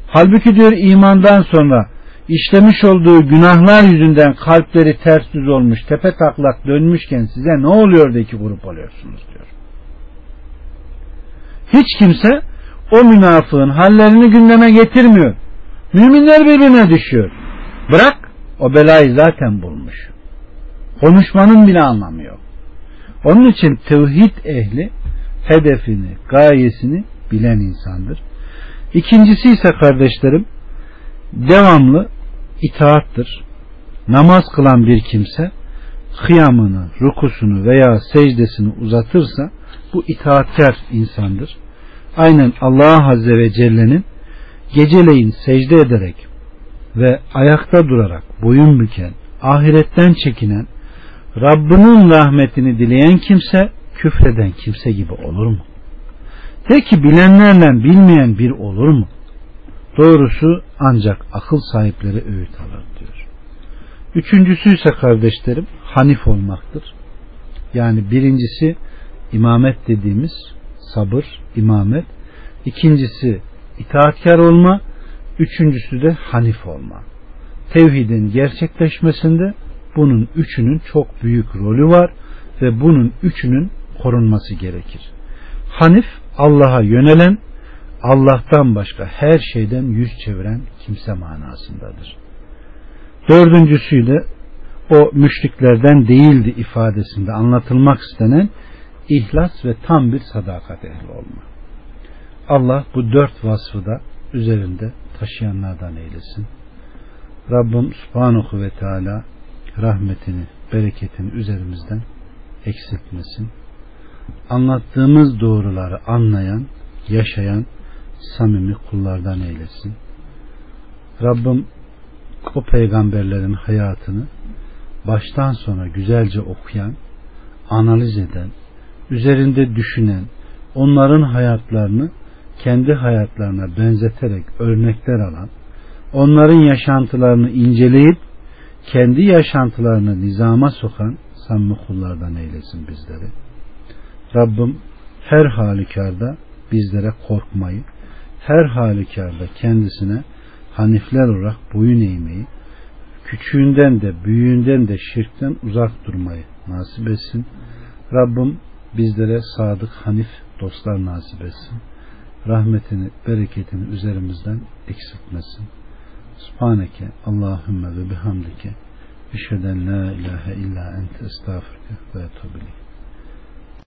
Halbuki diyor imandan sonra işlemiş olduğu günahlar yüzünden kalpleri ters düz olmuş, tepe taklak dönmüşken size ne oluyor da iki grup oluyorsunuz diyor. Hiç kimse o münafığın hallerini gündeme getirmiyor. Müminler birbirine düşüyor. Bırak o belayı zaten bulmuş. Konuşmanın bile anlamı yok. Onun için tevhid ehli hedefini, gayesini bilen insandır. İkincisi ise kardeşlerim devamlı itaattır. Namaz kılan bir kimse kıyamını, rukusunu veya secdesini uzatırsa bu itaatkar insandır. Aynen Allah Azze ve Celle'nin geceleyin secde ederek ve ayakta durarak boyun büken, ahiretten çekinen, Rabbinin rahmetini dileyen kimse küfreden kimse gibi olur mu? Peki bilenlerle bilmeyen bir olur mu? Doğrusu ancak akıl sahipleri öğüt alır diyor. Üçüncüsü ise kardeşlerim hanif olmaktır. Yani birincisi imamet dediğimiz sabır, imamet. İkincisi itaatkar olma. Üçüncüsü de hanif olma. Tevhidin gerçekleşmesinde bunun üçünün çok büyük rolü var ve bunun üçünün korunması gerekir. Hanif Allah'a yönelen, Allah'tan başka her şeyden yüz çeviren kimse manasındadır. Dördüncüsü de o müşriklerden değildi ifadesinde anlatılmak istenen ihlas ve tam bir sadakat ehli olma. Allah bu dört vasfı da üzerinde taşıyanlardan eylesin. Rabbim Subhanahu ve Teala rahmetini, bereketini üzerimizden eksiltmesin. Anlattığımız doğruları anlayan, yaşayan samimi kullardan eylesin. Rabbim o peygamberlerin hayatını baştan sona güzelce okuyan, analiz eden, üzerinde düşünen, onların hayatlarını kendi hayatlarına benzeterek örnekler alan, onların yaşantılarını inceleyip kendi yaşantılarını nizama sokan samimi kullardan eylesin bizleri. Rabbim her halükarda bizlere korkmayı, her halükarda kendisine hanifler olarak boyun eğmeyi, küçüğünden de büyüğünden de şirkten uzak durmayı nasip etsin. Rabbim bizlere sadık hanif dostlar nasip etsin. Rahmetini, bereketini üzerimizden eksiltmesin. Subhaneke Allahümme ve bihamdike eşheden la ilahe illa ente estağfurke ve etubileyk.